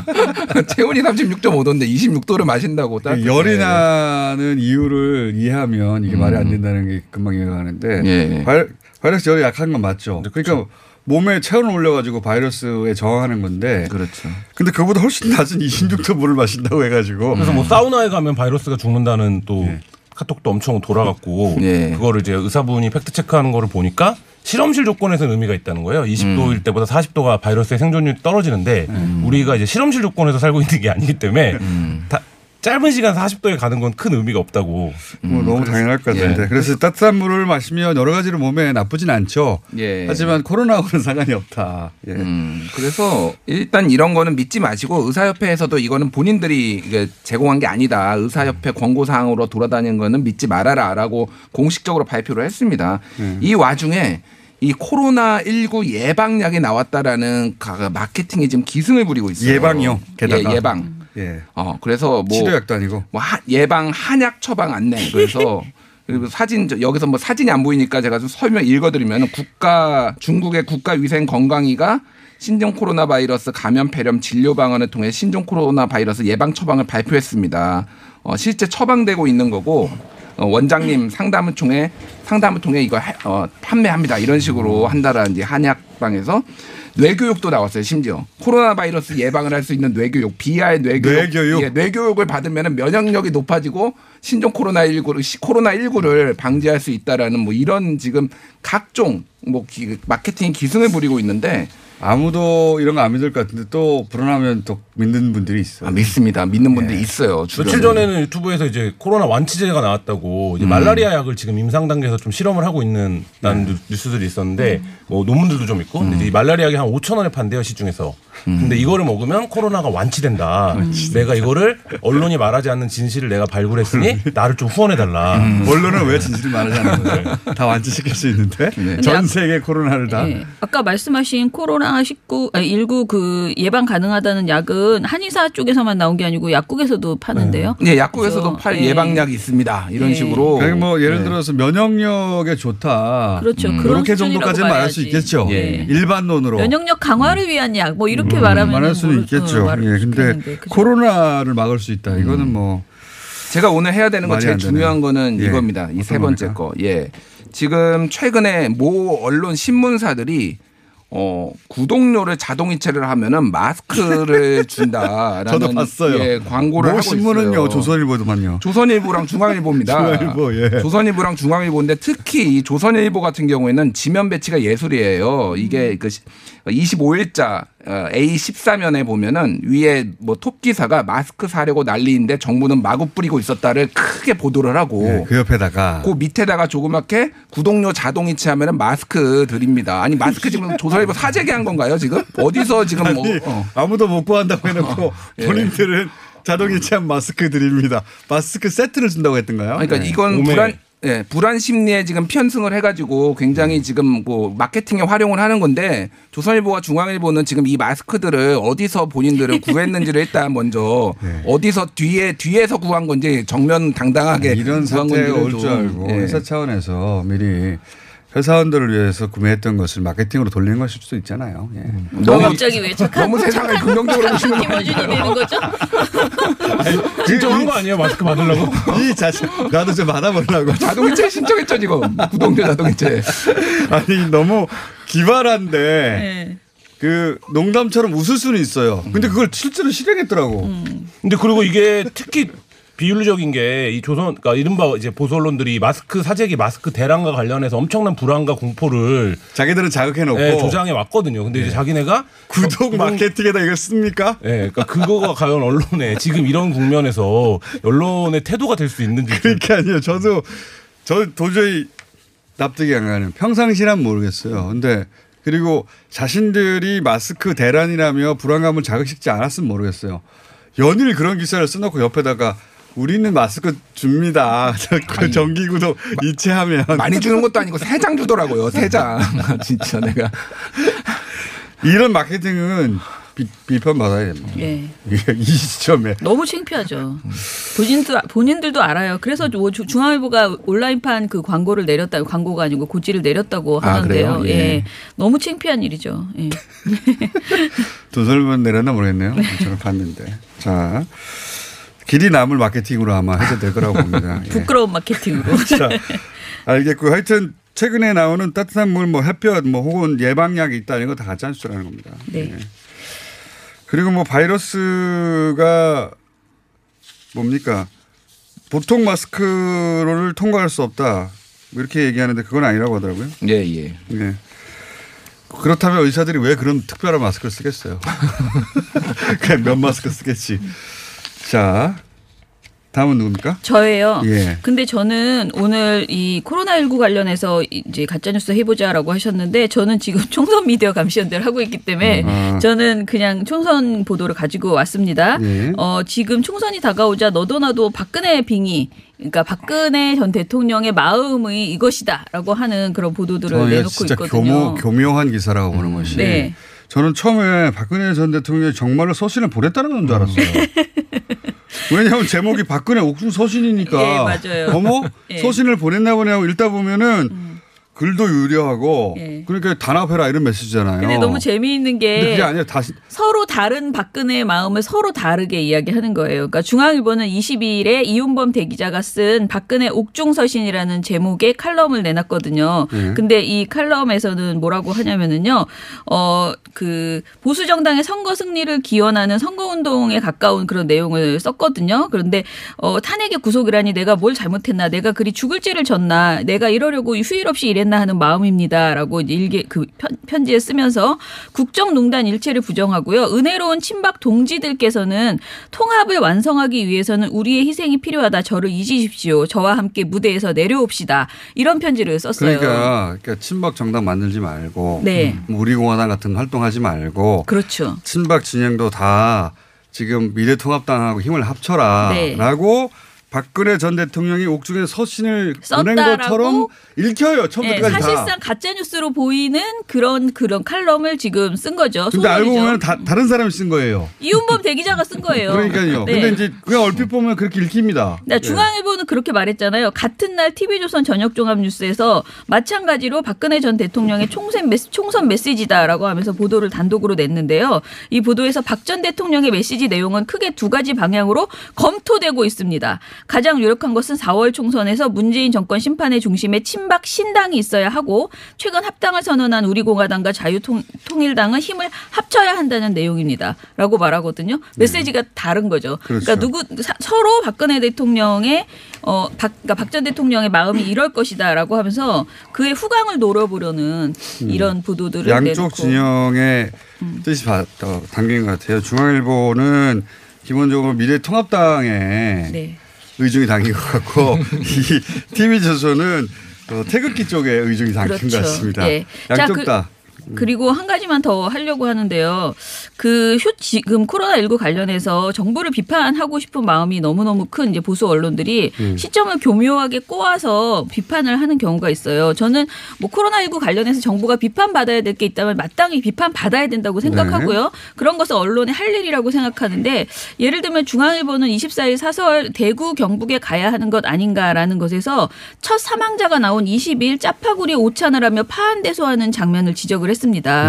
L: <laughs> 체온이 36.5도인데 26도를 마신다고.
B: 그 열이 나는 이유를 이해하면 이게 말이 안 된다는 게 금방 이해가 가는데
L: 음. 예.
B: 바이, 바이러스 열이 약한 건 맞죠. 그러니까 몸에 체온을 올려가지고 바이러스에 저항하는 건데.
L: 그렇죠.
B: 근데 그보다 훨씬 낮은 26도 물을 마신다고 해가지고.
N: 그래서 뭐 사우나에 가면 바이러스가 죽는다는 또
B: 네.
N: 카톡도 엄청 돌아갔고
L: 예. <laughs>
N: 그거를 이제 의사분이 fact check하는 거를 보니까 실험실 조건에서는 의미가 있다는 거예요. 20도일 때보다 40도가 바이러스의 생존율이 떨어지는데 우리가 이제 실험실 조건에서 살고 있는 게 아니기 때문에 다 짧은 시간 40도에 가는 건 큰 의미가 없다고.
B: 뭐 너무 당연할 것 같은데.
N: 예.
B: 그래서 따뜻한 물을 마시면 여러 가지로 몸에 나쁘진 않죠.
L: 예.
B: 하지만 코로나하고는 <laughs> 상관이 없다. 예.
L: 음, 그래서 일단 이런 거는 믿지 마시고 의사협회에서도 이거는 본인들이 제공한 게 아니다. 의사협회 권고 사항으로 돌아다니는 거는 믿지 말아라라고 공식적으로 발표를 했습니다.
B: 음.
L: 이 와중에 이 코로나 19 예방약이 나왔다라는 가- 마케팅이 지금 기승을 부리고 있어요.
B: 예방용, 게다가.
L: 예, 예방.
B: 예.
L: 어 그래서 뭐
B: 치료약도 아니고.
L: 뭐 하- 예방 한약 처방 안내 그래서 <laughs> 그리고 사진 저- 여기서 뭐 사진이 안 보이니까 제가 좀 설명 읽어드리면 국가 중국의 국가위생건강위가 신종 코로나 바이러스 감염 폐렴 진료 방안을 통해 신종 코로나 바이러스 예방 처방을 발표했습니다. 어, 실제 처방되고 있는 거고 어, 원장님 상담을 통해 상담을 통해 이거 해- 어, 판매합니다 이런 식으로 한다라는 한약방에서 뇌교육도 나왔어요 심지어 코로나 바이러스 예방을 할 수 있는 뇌교육 BR 뇌교육
B: 뇌교육?
L: 예, 뇌교육을 받으면 면역력이 높아지고 신종 코로나 19를 코로나 19를 방지할 수 있다라는 뭐 이런 지금 각종 뭐 기- 마케팅 기승을 부리고 있는데
B: 아무도 이런 거 안 믿을 것 같은데 또 불안하면 또 믿는 분들이 있어요.
L: 아, 믿습니다. 믿는 분들이 있어요.
N: 며칠 전에는 유튜브에서 이제 코로나 완치제가 나왔다고 이제
L: 음.
N: 말라리아 약을 지금 임상 단계에서 좀 실험을 하고 있는다는 뉴- 뉴스들이 있었는데 뭐 논문들도 좀 있고 근데 이제 이 말라리아 약이 한 5천 원에 판대요 시중에서 근데 이거를 먹으면 코로나가 완치된다. 내가 이거를 언론이 말하지 않는 진실을 내가 발굴했으니 나를 좀 후원해달라.
B: 언론은 왜 진실을 말하지 않는 거예요? 다 완치시킬 수 있는데 전 세계 코로나를 다.
M: 예. 아까 말씀하신 코로나 19, 아니, 19그 예방 가능하다는 약은 한의사 쪽에서만 나온 게 아니고 약국에서도 파는데요.
L: 예, 약국에서도
M: 그래서,
L: 팔
M: 예.
L: 예방약이 있습니다. 이런
M: 예.
L: 식으로.
B: 그러니까 뭐 예를
L: 네.
B: 들어서 면역력에 좋다.
M: 그렇죠. 그런
B: 그렇게 정도까지는 말할 수. 있겠죠.
M: 예.
B: 일반론으로.
M: 면역력 강화를 위한 약, 뭐 이렇게
B: 음,
M: 말하면
B: 말할 수는 있겠죠. 예, 근데 코로나를 막을 수 있다. 이거는 뭐
L: 제가 오늘 해야 되는 건
B: 말이
L: 제일. 중요한 거는
B: 예.
L: 이겁니다. 이 세 번째 거. 예. 지금 최근에 모 언론 신문사들이 어, 구독료를 자동 이체를 하면은 마스크를 <laughs> 준다라는
B: 저도 봤어요.
L: 예, 광고를
B: 모
L: 하고
B: 신문은요,
L: 있어요.
B: 조선일보도만요.
L: 조선일보랑 중앙일보입니다. <laughs>
B: 중앙일보, 예.
L: 조선일보랑 중앙일보인데 특히 이 조선일보 같은 경우에는 지면 배치가 예술이에요. 이게 그 25일자 A14면에 보면은 위에 뭐 톱 기사가 마스크 사려고 난리인데 정부는 마구 뿌리고 있었다를 크게 보도를 하고
B: 그 옆에다가
L: 그 밑에다가 조그맣게 구독료 자동 이체하면은 마스크 드립니다. 아니 마스크 지금 <laughs> 조선일보 사재기 한 건가요 지금? 어디서 지금 뭐
B: 아니,
L: 어.
B: 아무도 못 구한다고 해놓고
L: 예.
B: 본인들은 자동 이체한 마스크 드립니다. 마스크 세트를 준다고 했던가요?
L: 그러니까
B: 네.
L: 이건
B: 오메.
L: 불안 예, 불안 심리에 지금 편승을 해가지고 굉장히 지금 뭐 마케팅에 활용을 하는 건데 조선일보와 중앙일보는 지금 이 마스크들을 어디서 본인들은 구했는지를 일단 먼저
B: 네.
L: 어디서 뒤에 뒤에서 구한 건지 정면 당당하게
B: 이런
L: 구한
B: 사태가
L: 건지를
B: 올줄
L: 좀,
B: 알고
L: 예.
B: 회사 차원에서 미리 회사원들을 위해서 구매했던 것을 마케팅으로 돌리는 것일 수도 있잖아요. 예.
M: 너무 갑자기 왜 착한
L: 너무 세상을 긍정적으로 보시는 거
M: 김어준이 되는 거죠?
N: 진정한 거 아니에요? 마스크 받으려고?
B: 이 자체 나도 좀 받아보려고.
L: 자동이체 신청했죠 지금 구독료 자동이체. <laughs>
B: 아니 너무 기발한데
M: 네.
B: 그 농담처럼 웃을 수는 있어요. 근데 그걸 실제로 실행했더라고.
M: 음.
N: 근데 그리고 이게 특히 비윤리적인 게 이 조선, 그러니까 이른바 이제 보수 언론들이 마스크 사재기 마스크 대란과 관련해서 엄청난 불안과 공포를
B: 자기들은 자극해 놓고
N: 네, 조장해 왔거든요. 근데 이제 자기네가
B: 구독 마케팅에다 이걸 씁니까?
N: 네, 그러니까 그거가 <laughs> 과연 언론에 지금 이런 국면에서 언론의 태도가 될 수 있는지
B: 그렇게 아니에요. 저도 저 도저히 납득이 안 가는. 평상시란 모르겠어요. 근데 그리고 자신들이 마스크 대란이라며 불안감을 자극시키지 않았으면 모르겠어요. 연일 그런 기사를 써놓고 옆에다가 우리는 마스크 줍니다. <laughs> 그 정기구독 이체하면
L: 많이 주는 것도 아니고 세 장 주더라고요. 세 장. <laughs> 진짜 내가
B: 이런 마케팅은 비, 판 받아야 됩니다.
M: 예.
B: 이 시점에
M: 너무 창피하죠. 본인도 본인들도 알아요. 그래서 중앙일보가 온라인판 그 광고를 내렸다 광고가 아니고 고지를 내렸다고
B: 아,
M: 하는데요.
B: 그래요?
M: 예.
B: 예.
M: 너무 창피한 일이죠. 예. <laughs>
B: 도설만 내렸나 모르겠네요. 저는 봤는데. 자. 길이 남을 마케팅으로 아마 해도 될 거라고 봅니다. 예. <laughs>
M: 부끄러운 마케팅으로. <laughs>
B: 자, 알겠고 하여튼 최근에 나오는 따뜻한 물, 뭐 햇볕, 뭐 혹은 예방약이 있다 이런 거다 가짜 뉴스라는 겁니다.
M: 네.
B: 예. 그리고 뭐 바이러스가 뭡니까 보통 마스크를 통과할 수 없다 뭐 이렇게 얘기하는데 그건 아니라고 하더라고요.
L: 예, 예.
B: 예. 그렇다면 의사들이 왜 그런 특별한 마스크를 쓰겠어요? <laughs> 그냥 면 마스크 쓰겠지. 자, 다음은 누굽니까?
M: 저예요.
B: 예.
M: 근데 저는 오늘 이 코로나19 관련해서 이제 가짜뉴스 해보자라고 하셨는데 저는 지금 <laughs> 총선 미디어 감시연대를 하고 있기 때문에
B: 아.
M: 저는 그냥 총선 보도를 가지고 왔습니다.
B: 예.
M: 어, 지금 총선이 다가오자 너도 나도 박근혜 빙의 그러니까 박근혜 전 대통령의 마음이 이것이다라고 하는 그런 보도들을 내놓고
B: 진짜
M: 있거든요.
B: 교묘, 교묘한 기사라고 보는 것이.
M: 네.
B: 저는 처음에 박근혜 전 대통령이 정말로 서신을 보냈다는 건 줄 알았어요. <laughs> 왜냐하면 제목이 박근혜 옥중 서신이니까.
M: 예, 맞아요.
B: 어머
M: 예.
B: 서신을 보냈나 보네 하고 읽다 보면은 글도 유려하고
M: 예.
B: 그러니까 단합해라 이런 메시지잖아요.
M: 근데 너무 재미있는 게 서로 다른 박근혜의 마음을 서로 다르게 이야기하는 거예요. 그러니까 중앙일보는 22일에 이윤범 대기자가 쓴 박근혜 옥중서신이라는 제목의 칼럼을 내놨거든요.
O: 네.
M: 근데 이 칼럼에서는 뭐라고 하냐면은요, 어, 그 보수 정당의 선거 승리를 기원하는 선거 운동에 가까운 그런 내용을 썼거든요. 그런데 어, 탄핵의 구속이라니 내가 뭘 잘못했나, 내가 그리 죽을 죄를 졌나, 내가 이러려고 휴일 없이 일했나 그랬나 하는 마음입니다라고 일개 그 편, 편지에 쓰면서 국정농단 일체를 부정하고요. 은혜로운 친박 동지들께서는 통합을 완성하기 위해서는 우리의 희생이 필요하다. 저를 잊으십시오. 저와 함께 무대에서 내려옵시다. 이런 편지를 썼어요.
B: 그러니까, 그러니까 친박 정당 만들지 말고
M: 네.
B: 뭐 우리 공화당 같은 활동하지 말고
M: 그렇죠.
B: 친박 진영도 다 지금 미래통합당하고 힘을 합쳐라라고 박근혜 전 대통령이 옥중에 서신을 보낸? 것처럼 읽혀요 처음부터
M: 네,
B: 까지 다.
M: 사실상 가짜 뉴스로 보이는 그런 그런 칼럼을 지금 쓴 거죠.
B: 근데 알고. 보면 다, 다른 사람이 쓴 거예요.
M: 이윤범 대기자가 쓴 거예요.
B: 그러니까요.
M: 네.
B: 근데 이제 그냥 얼핏 보면 그렇게 읽힙니다.
M: 네, 중앙일보는 그렇게 말했잖아요. 같은 날 TV조선 저녁 종합 뉴스에서 마찬가지로 박근혜 전 대통령의 총선, 메시, 총선 메시지다라고 하면서 보도를 단독으로 냈는데요. 이 보도에서 박 전 대통령의 메시지 내용은 크게 두 가지 방향으로 검토되고 있습니다. 가장 유력한 것은 4월 총선에서 문재인 정권 심판의 중심에 친박 신당이 있어야 하고 최근 합당을 선언한 우리공화당과 자유통일당은 힘을 합쳐야 한다는 내용입니다. 라고 말하거든요. 메시지가 다른 거죠.
B: 그렇죠.
M: 그러니까 누구 사- 서로 박근혜 대통령의 어, 박, 그러니까 박 전 대통령의 마음이 이럴 것이다라고 하면서 그의 후광을 노려보려는 이런 보도들을
B: 음. 양쪽
M: 내놓고 음.
B: 진영의 뜻이 바- 어, 담긴 것 같아요. 중앙일보는 기본적으로 미래통합당의
M: 네.
B: 의중이 담긴 것 같고 <laughs> 이 TV조선은 어, 태극기 쪽에 의중이 담긴 것 같습니다.
M: 예. 자,
B: 양쪽
M: 그-
B: 다.
M: 그리고 한 가지만 더 하려고 하는데요. 그 휴, 지금 코로나19 관련해서 정부를 비판하고 싶은 마음이 너무너무 큰 이제 보수 언론들이
O: 음.
M: 시점을 교묘하게 꼬아서 비판을 하는 경우가 있어요. 저는 뭐 코로나19 관련해서 정부가 비판받아야 될 게 있다면 마땅히 비판받아야 된다고 생각하고요.
O: 네.
M: 그런 것은 언론의 할 일이라고 생각하는데 예를 들면 중앙일보는 24일 사설 대구 경북에 가야 하는 것 아닌가라는 것에서 첫 사망자가 나온 22일 짜파구리 오찬을 하며 파한 대소하는 장면을 지적을 했습니다.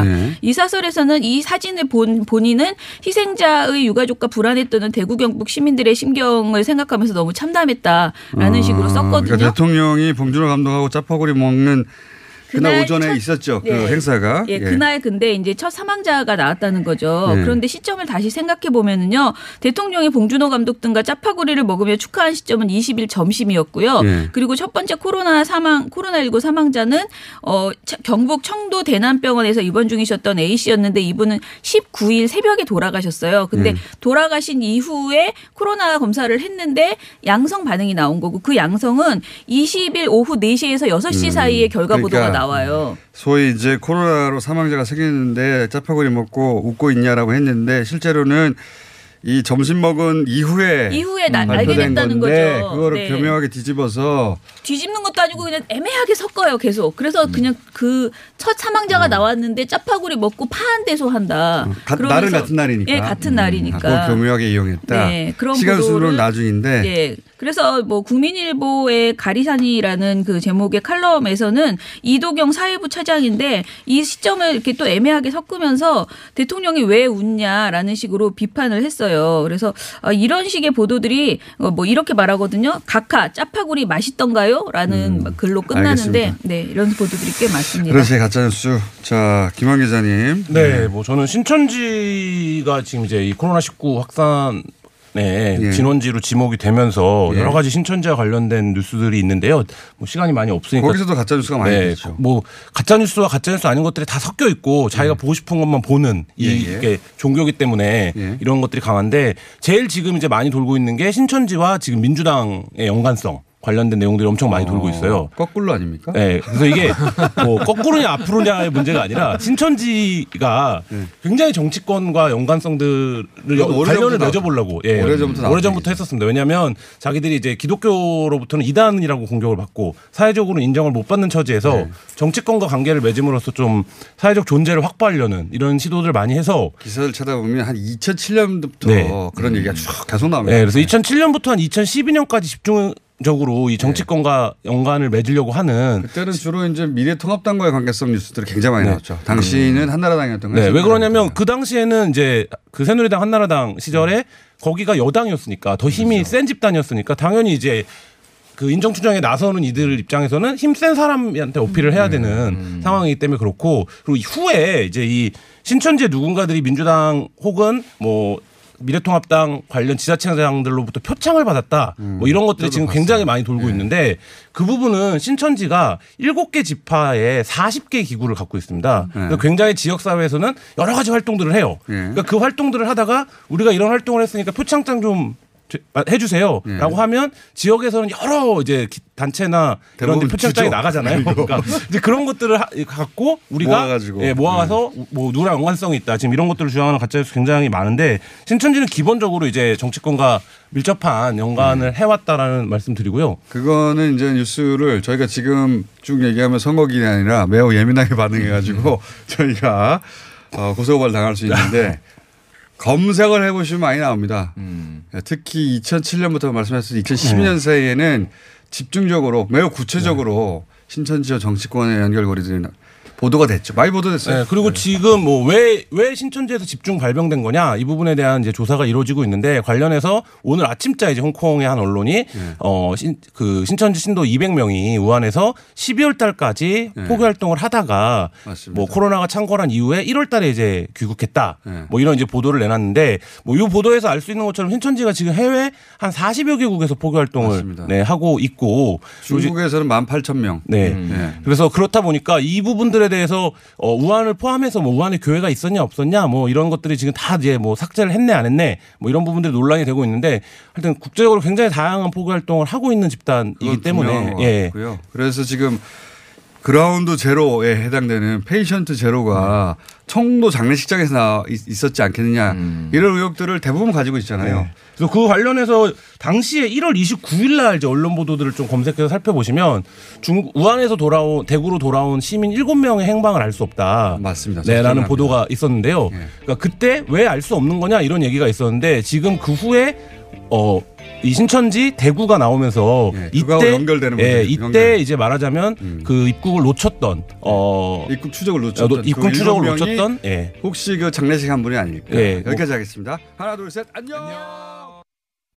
O: 네.
M: 이 사설에서는 이 사진을 본 본인은 희생자의 유가족과 불안에 떠는 대구 경북 시민들의 심경을 생각하면서 너무 참담했다라는 식으로
B: 아,
M: 썼거든요.
B: 그러니까 대통령이 봉준호 감독하고 짜파구리 먹는 그날, 오전에
M: 첫-
B: 있었죠. 그
M: 예.
B: 행사가.
M: 예, 그날 근데 이제 첫 사망자가 나왔다는 거죠.
B: 네.
M: 그런데 시점을 다시 생각해 보면은요. 대통령이 봉준호 감독 등과 짜파구리를 먹으며 축하한 시점은 20일 점심이었고요.
O: 네.
M: 그리고 첫 번째 코로나 사망 코로나19 사망자는 어 차- 경북 청도 대남병원에서 입원 중이셨던 A 씨였는데 이분은 19일 새벽에 돌아가셨어요. 근데
O: 네.
M: 돌아가신 이후에 코로나 검사를 했는데 양성 반응이 나온 거고 그 양성은 20일 오후 4시에서 6시
B: 음.
M: 사이에 결과 보도가
B: 그러니까
M: 나와요.
B: 소위 이제 코로나로 사망자가 생겼는데 짜파구리 먹고 웃고 있냐라고 했는데 실제로는 이 점심 먹은 이후에
M: 이후에 나- 알게 됐다는
B: 건데
M: 거죠.
B: 그거를
M: 네.
B: 교묘하게 뒤집어서
M: 뒤집는 것도 아니고 그냥 애매하게 섞어요 계속. 그래서 그냥 그 첫 사망자가 나왔는데 짜파구리 먹고 파한대소 한다.
B: 가- 날은 같은 날이니까.
M: 예, 같은
B: 아,
M: 날이니까.
B: 그걸 교묘하게 이용했다.
M: 네, 그런
B: 시간 순으로는 나중인데
M: 예. 그래서 뭐 국민일보의 가리산이라는 그 제목의 칼럼에서는 이도경 사회부 차장인데 이 시점을 이렇게 또 애매하게 섞으면서 대통령이 왜 웃냐라는 식으로 비판을 했어요. 그래서 어, 이런 식의 보도들이 어, 뭐 이렇게 말하거든요. 각하 짜파구리 맛있던가요?라는 글로 끝나는데
B: 음, 알겠습니다.
M: 네 이런 보도들이 꽤 많습니다.
B: 그렇지 가짜뉴스. 자 김환 기자님.
N: 네, 뭐 저는 신천지가 지금 이제 이 코로나 19 확산 네,
B: 예.
N: 진원지로 지목이 되면서
B: 예.
N: 여러 가지 신천지와 관련된 뉴스들이 있는데요. 뭐 시간이 많이 없으니까
B: 거기서도 가짜 뉴스가 많이
N: 네,
B: 있죠.
N: 뭐 가짜 뉴스와 가짜 뉴스 아닌 것들이 다 섞여 있고 자기가 보고 싶은 것만 보는 이
B: 예, 예.
N: 이게 종교기 때문에 이런 것들이 강한데 제일 지금 이제 많이 돌고 있는 게 신천지와 지금 민주당의 연관성 관련된 내용들이 엄청 많이 돌고 있어요.
B: 거꾸로 아닙니까?
N: 네. 그래서 이게 뭐 거꾸로냐 앞으로냐의 문제가 아니라 신천지가 굉장히 정치권과 연관성들을 관련을. 맺어보려고 예.
B: 오래전부터
N: 오래전부터 했었습니다. 왜냐하면 자기들이 이제 기독교로부터는 이단이라고 공격을 받고 사회적으로 인정을 못 받는 처지에서
B: 네.
N: 정치권과 관계를 맺음으로써 좀 사회적 존재를 확보하려는 이런 시도들을 많이 해서
B: 기사를 찾아보면 한 2007년부터
N: 네.
B: 그런 얘기가 쭉 계속 나옵니다.
N: 네, 그래서 2007년부터 한 2012년까지 집중 적으로 이 정치권과 연관을 맺으려고 하는
B: 그때는 주로 이제 미래통합당과의 관계성 뉴스들이 굉장히 많이
N: 네.
B: 나왔죠. 당시는 한나라당이었던 거죠.
N: 네, 왜 그러냐면 그 당시에는 이제 그 새누리당 한나라당 시절에 거기가 여당이었으니까 더 힘이
B: 그렇죠.
N: 센 집단이었으니까 당연히 이제 그 인정 추정에 나서는 이들 입장에서는 힘 센 사람한테 어필을
B: 네.
N: 해야 되는
B: 음.
N: 상황이기 때문에 그렇고 그리고 후에 이제 이 신천지의 누군가들이 민주당 혹은 뭐 미래통합당 관련 지자체장들로부터 표창을 받았다. 뭐 이런 것들이
B: 음. 저도
N: 지금
B: 봤어요.
N: 굉장히 많이 돌고
B: 네.
N: 있는데 그 부분은 신천지가 7개 지파에 40개 기구를 갖고 있습니다.
B: 네.
N: 굉장히 지역 사회에서는 여러 가지 활동들을 해요. 그러니까 그 활동들을 하다가 우리가 이런 활동을 했으니까 표창장 좀 해주세요라고
B: 네.
N: 하면 지역에서는 여러 이제 기- 단체나 이런 표창장이. 나가잖아요. <laughs> 그러니까 이제 그런 것들을 하- 갖고 우리가
B: 모아가지고.
N: 예, 모아서 뭐 누구랑 연관성이 있다. 지금 이런 것들을 주장하는 가짜뉴스 굉장히 많은데 신천지는 기본적으로 이제 정치권과 밀접한 연관을 해왔다라는 말씀드리고요.
B: 그거는 이제 뉴스를 저희가 지금 쭉 얘기하면 선거 기간이 아니라 매우 예민하게 반응해가지고 <laughs> 저희가 어, 고소고발 당할 수 있는데 <laughs> 검색을 해보시면 많이 나옵니다. 특히 2007년부터 말씀하셨듯이 2012년 사이에는 집중적으로 매우 구체적으로 신천지와 정치권의 연결고리들이 보도가 됐죠. 많이 보도됐어요.
N: 네, 그리고 지금 뭐 왜 왜 신천지에서 집중 발병된 거냐 이 부분에 대한 이제 조사가 이루어지고 있는데 관련해서 오늘 아침자 이제 홍콩의 한 언론이
B: 네.
N: 어신그 신천지 신도 200명이 우한에서 12월 달까지
B: 네.
N: 포교 활동을 하다가 뭐 코로나가 창궐한 이후에 1월 달에 이제 귀국했다.
B: 네.
N: 뭐 이런 이제 보도를 내놨는데 뭐 이 보도에서 알 수 있는 것처럼 신천지가 지금 해외 한 40여 개국에서 포교 활동을 네, 하고 있고
B: 중국에서는 18,000명.
N: 네.
B: 네.
N: 그래서 그렇다 보니까 이 부분들에 대해서 어, 우한을 포함해서 뭐 우한에 교회가 있었냐 없었냐 뭐 이런 것들이 지금 다 이제 뭐 삭제를 했네 안 했네 뭐 이런 부분들이 논란이 되고 있는데 하여튼 국제적으로 굉장히 다양한 포교 활동을 하고 있는 집단이기 때문에 예.
B: 같고요. 그래서 지금 ground zero에 해당되는 patient zero가 청도 장례식장에서 나 있- 있었지 않겠느냐 이런 의혹들을 대부분 가지고 있잖아요.
N: 네. 그래서 그 관련해서 당시에 1월 29일 날 이제 언론 보도들을 좀 검색해서 살펴보시면 중국 우한에서 돌아온 대구로 돌아온 시민 7명의 행방을 알 수 없다.
B: 맞습니다.
N: 네, 라는
B: 기억납니다.
N: 보도가 있었는데요. 그러니까 그때 왜 알 수 없는 거냐 이런 얘기가 있었는데 지금 그 후에 어, 이 신천지 대구가 나오면서
B: 그거하고
N: 이때
B: 연결되는
N: 예. 이때
B: 연결.
N: 이제 말하자면 그 입국을 놓쳤던 어
B: 입국 추적을 놓쳤던
N: 입국
B: 그
N: 추적을
B: 일곱 명이
N: 놓쳤던 예.
B: 혹시 그 장례식 한 분이 아닐까.
N: 예.
B: 여기까지 하겠습니다. 하나 둘 셋 안녕.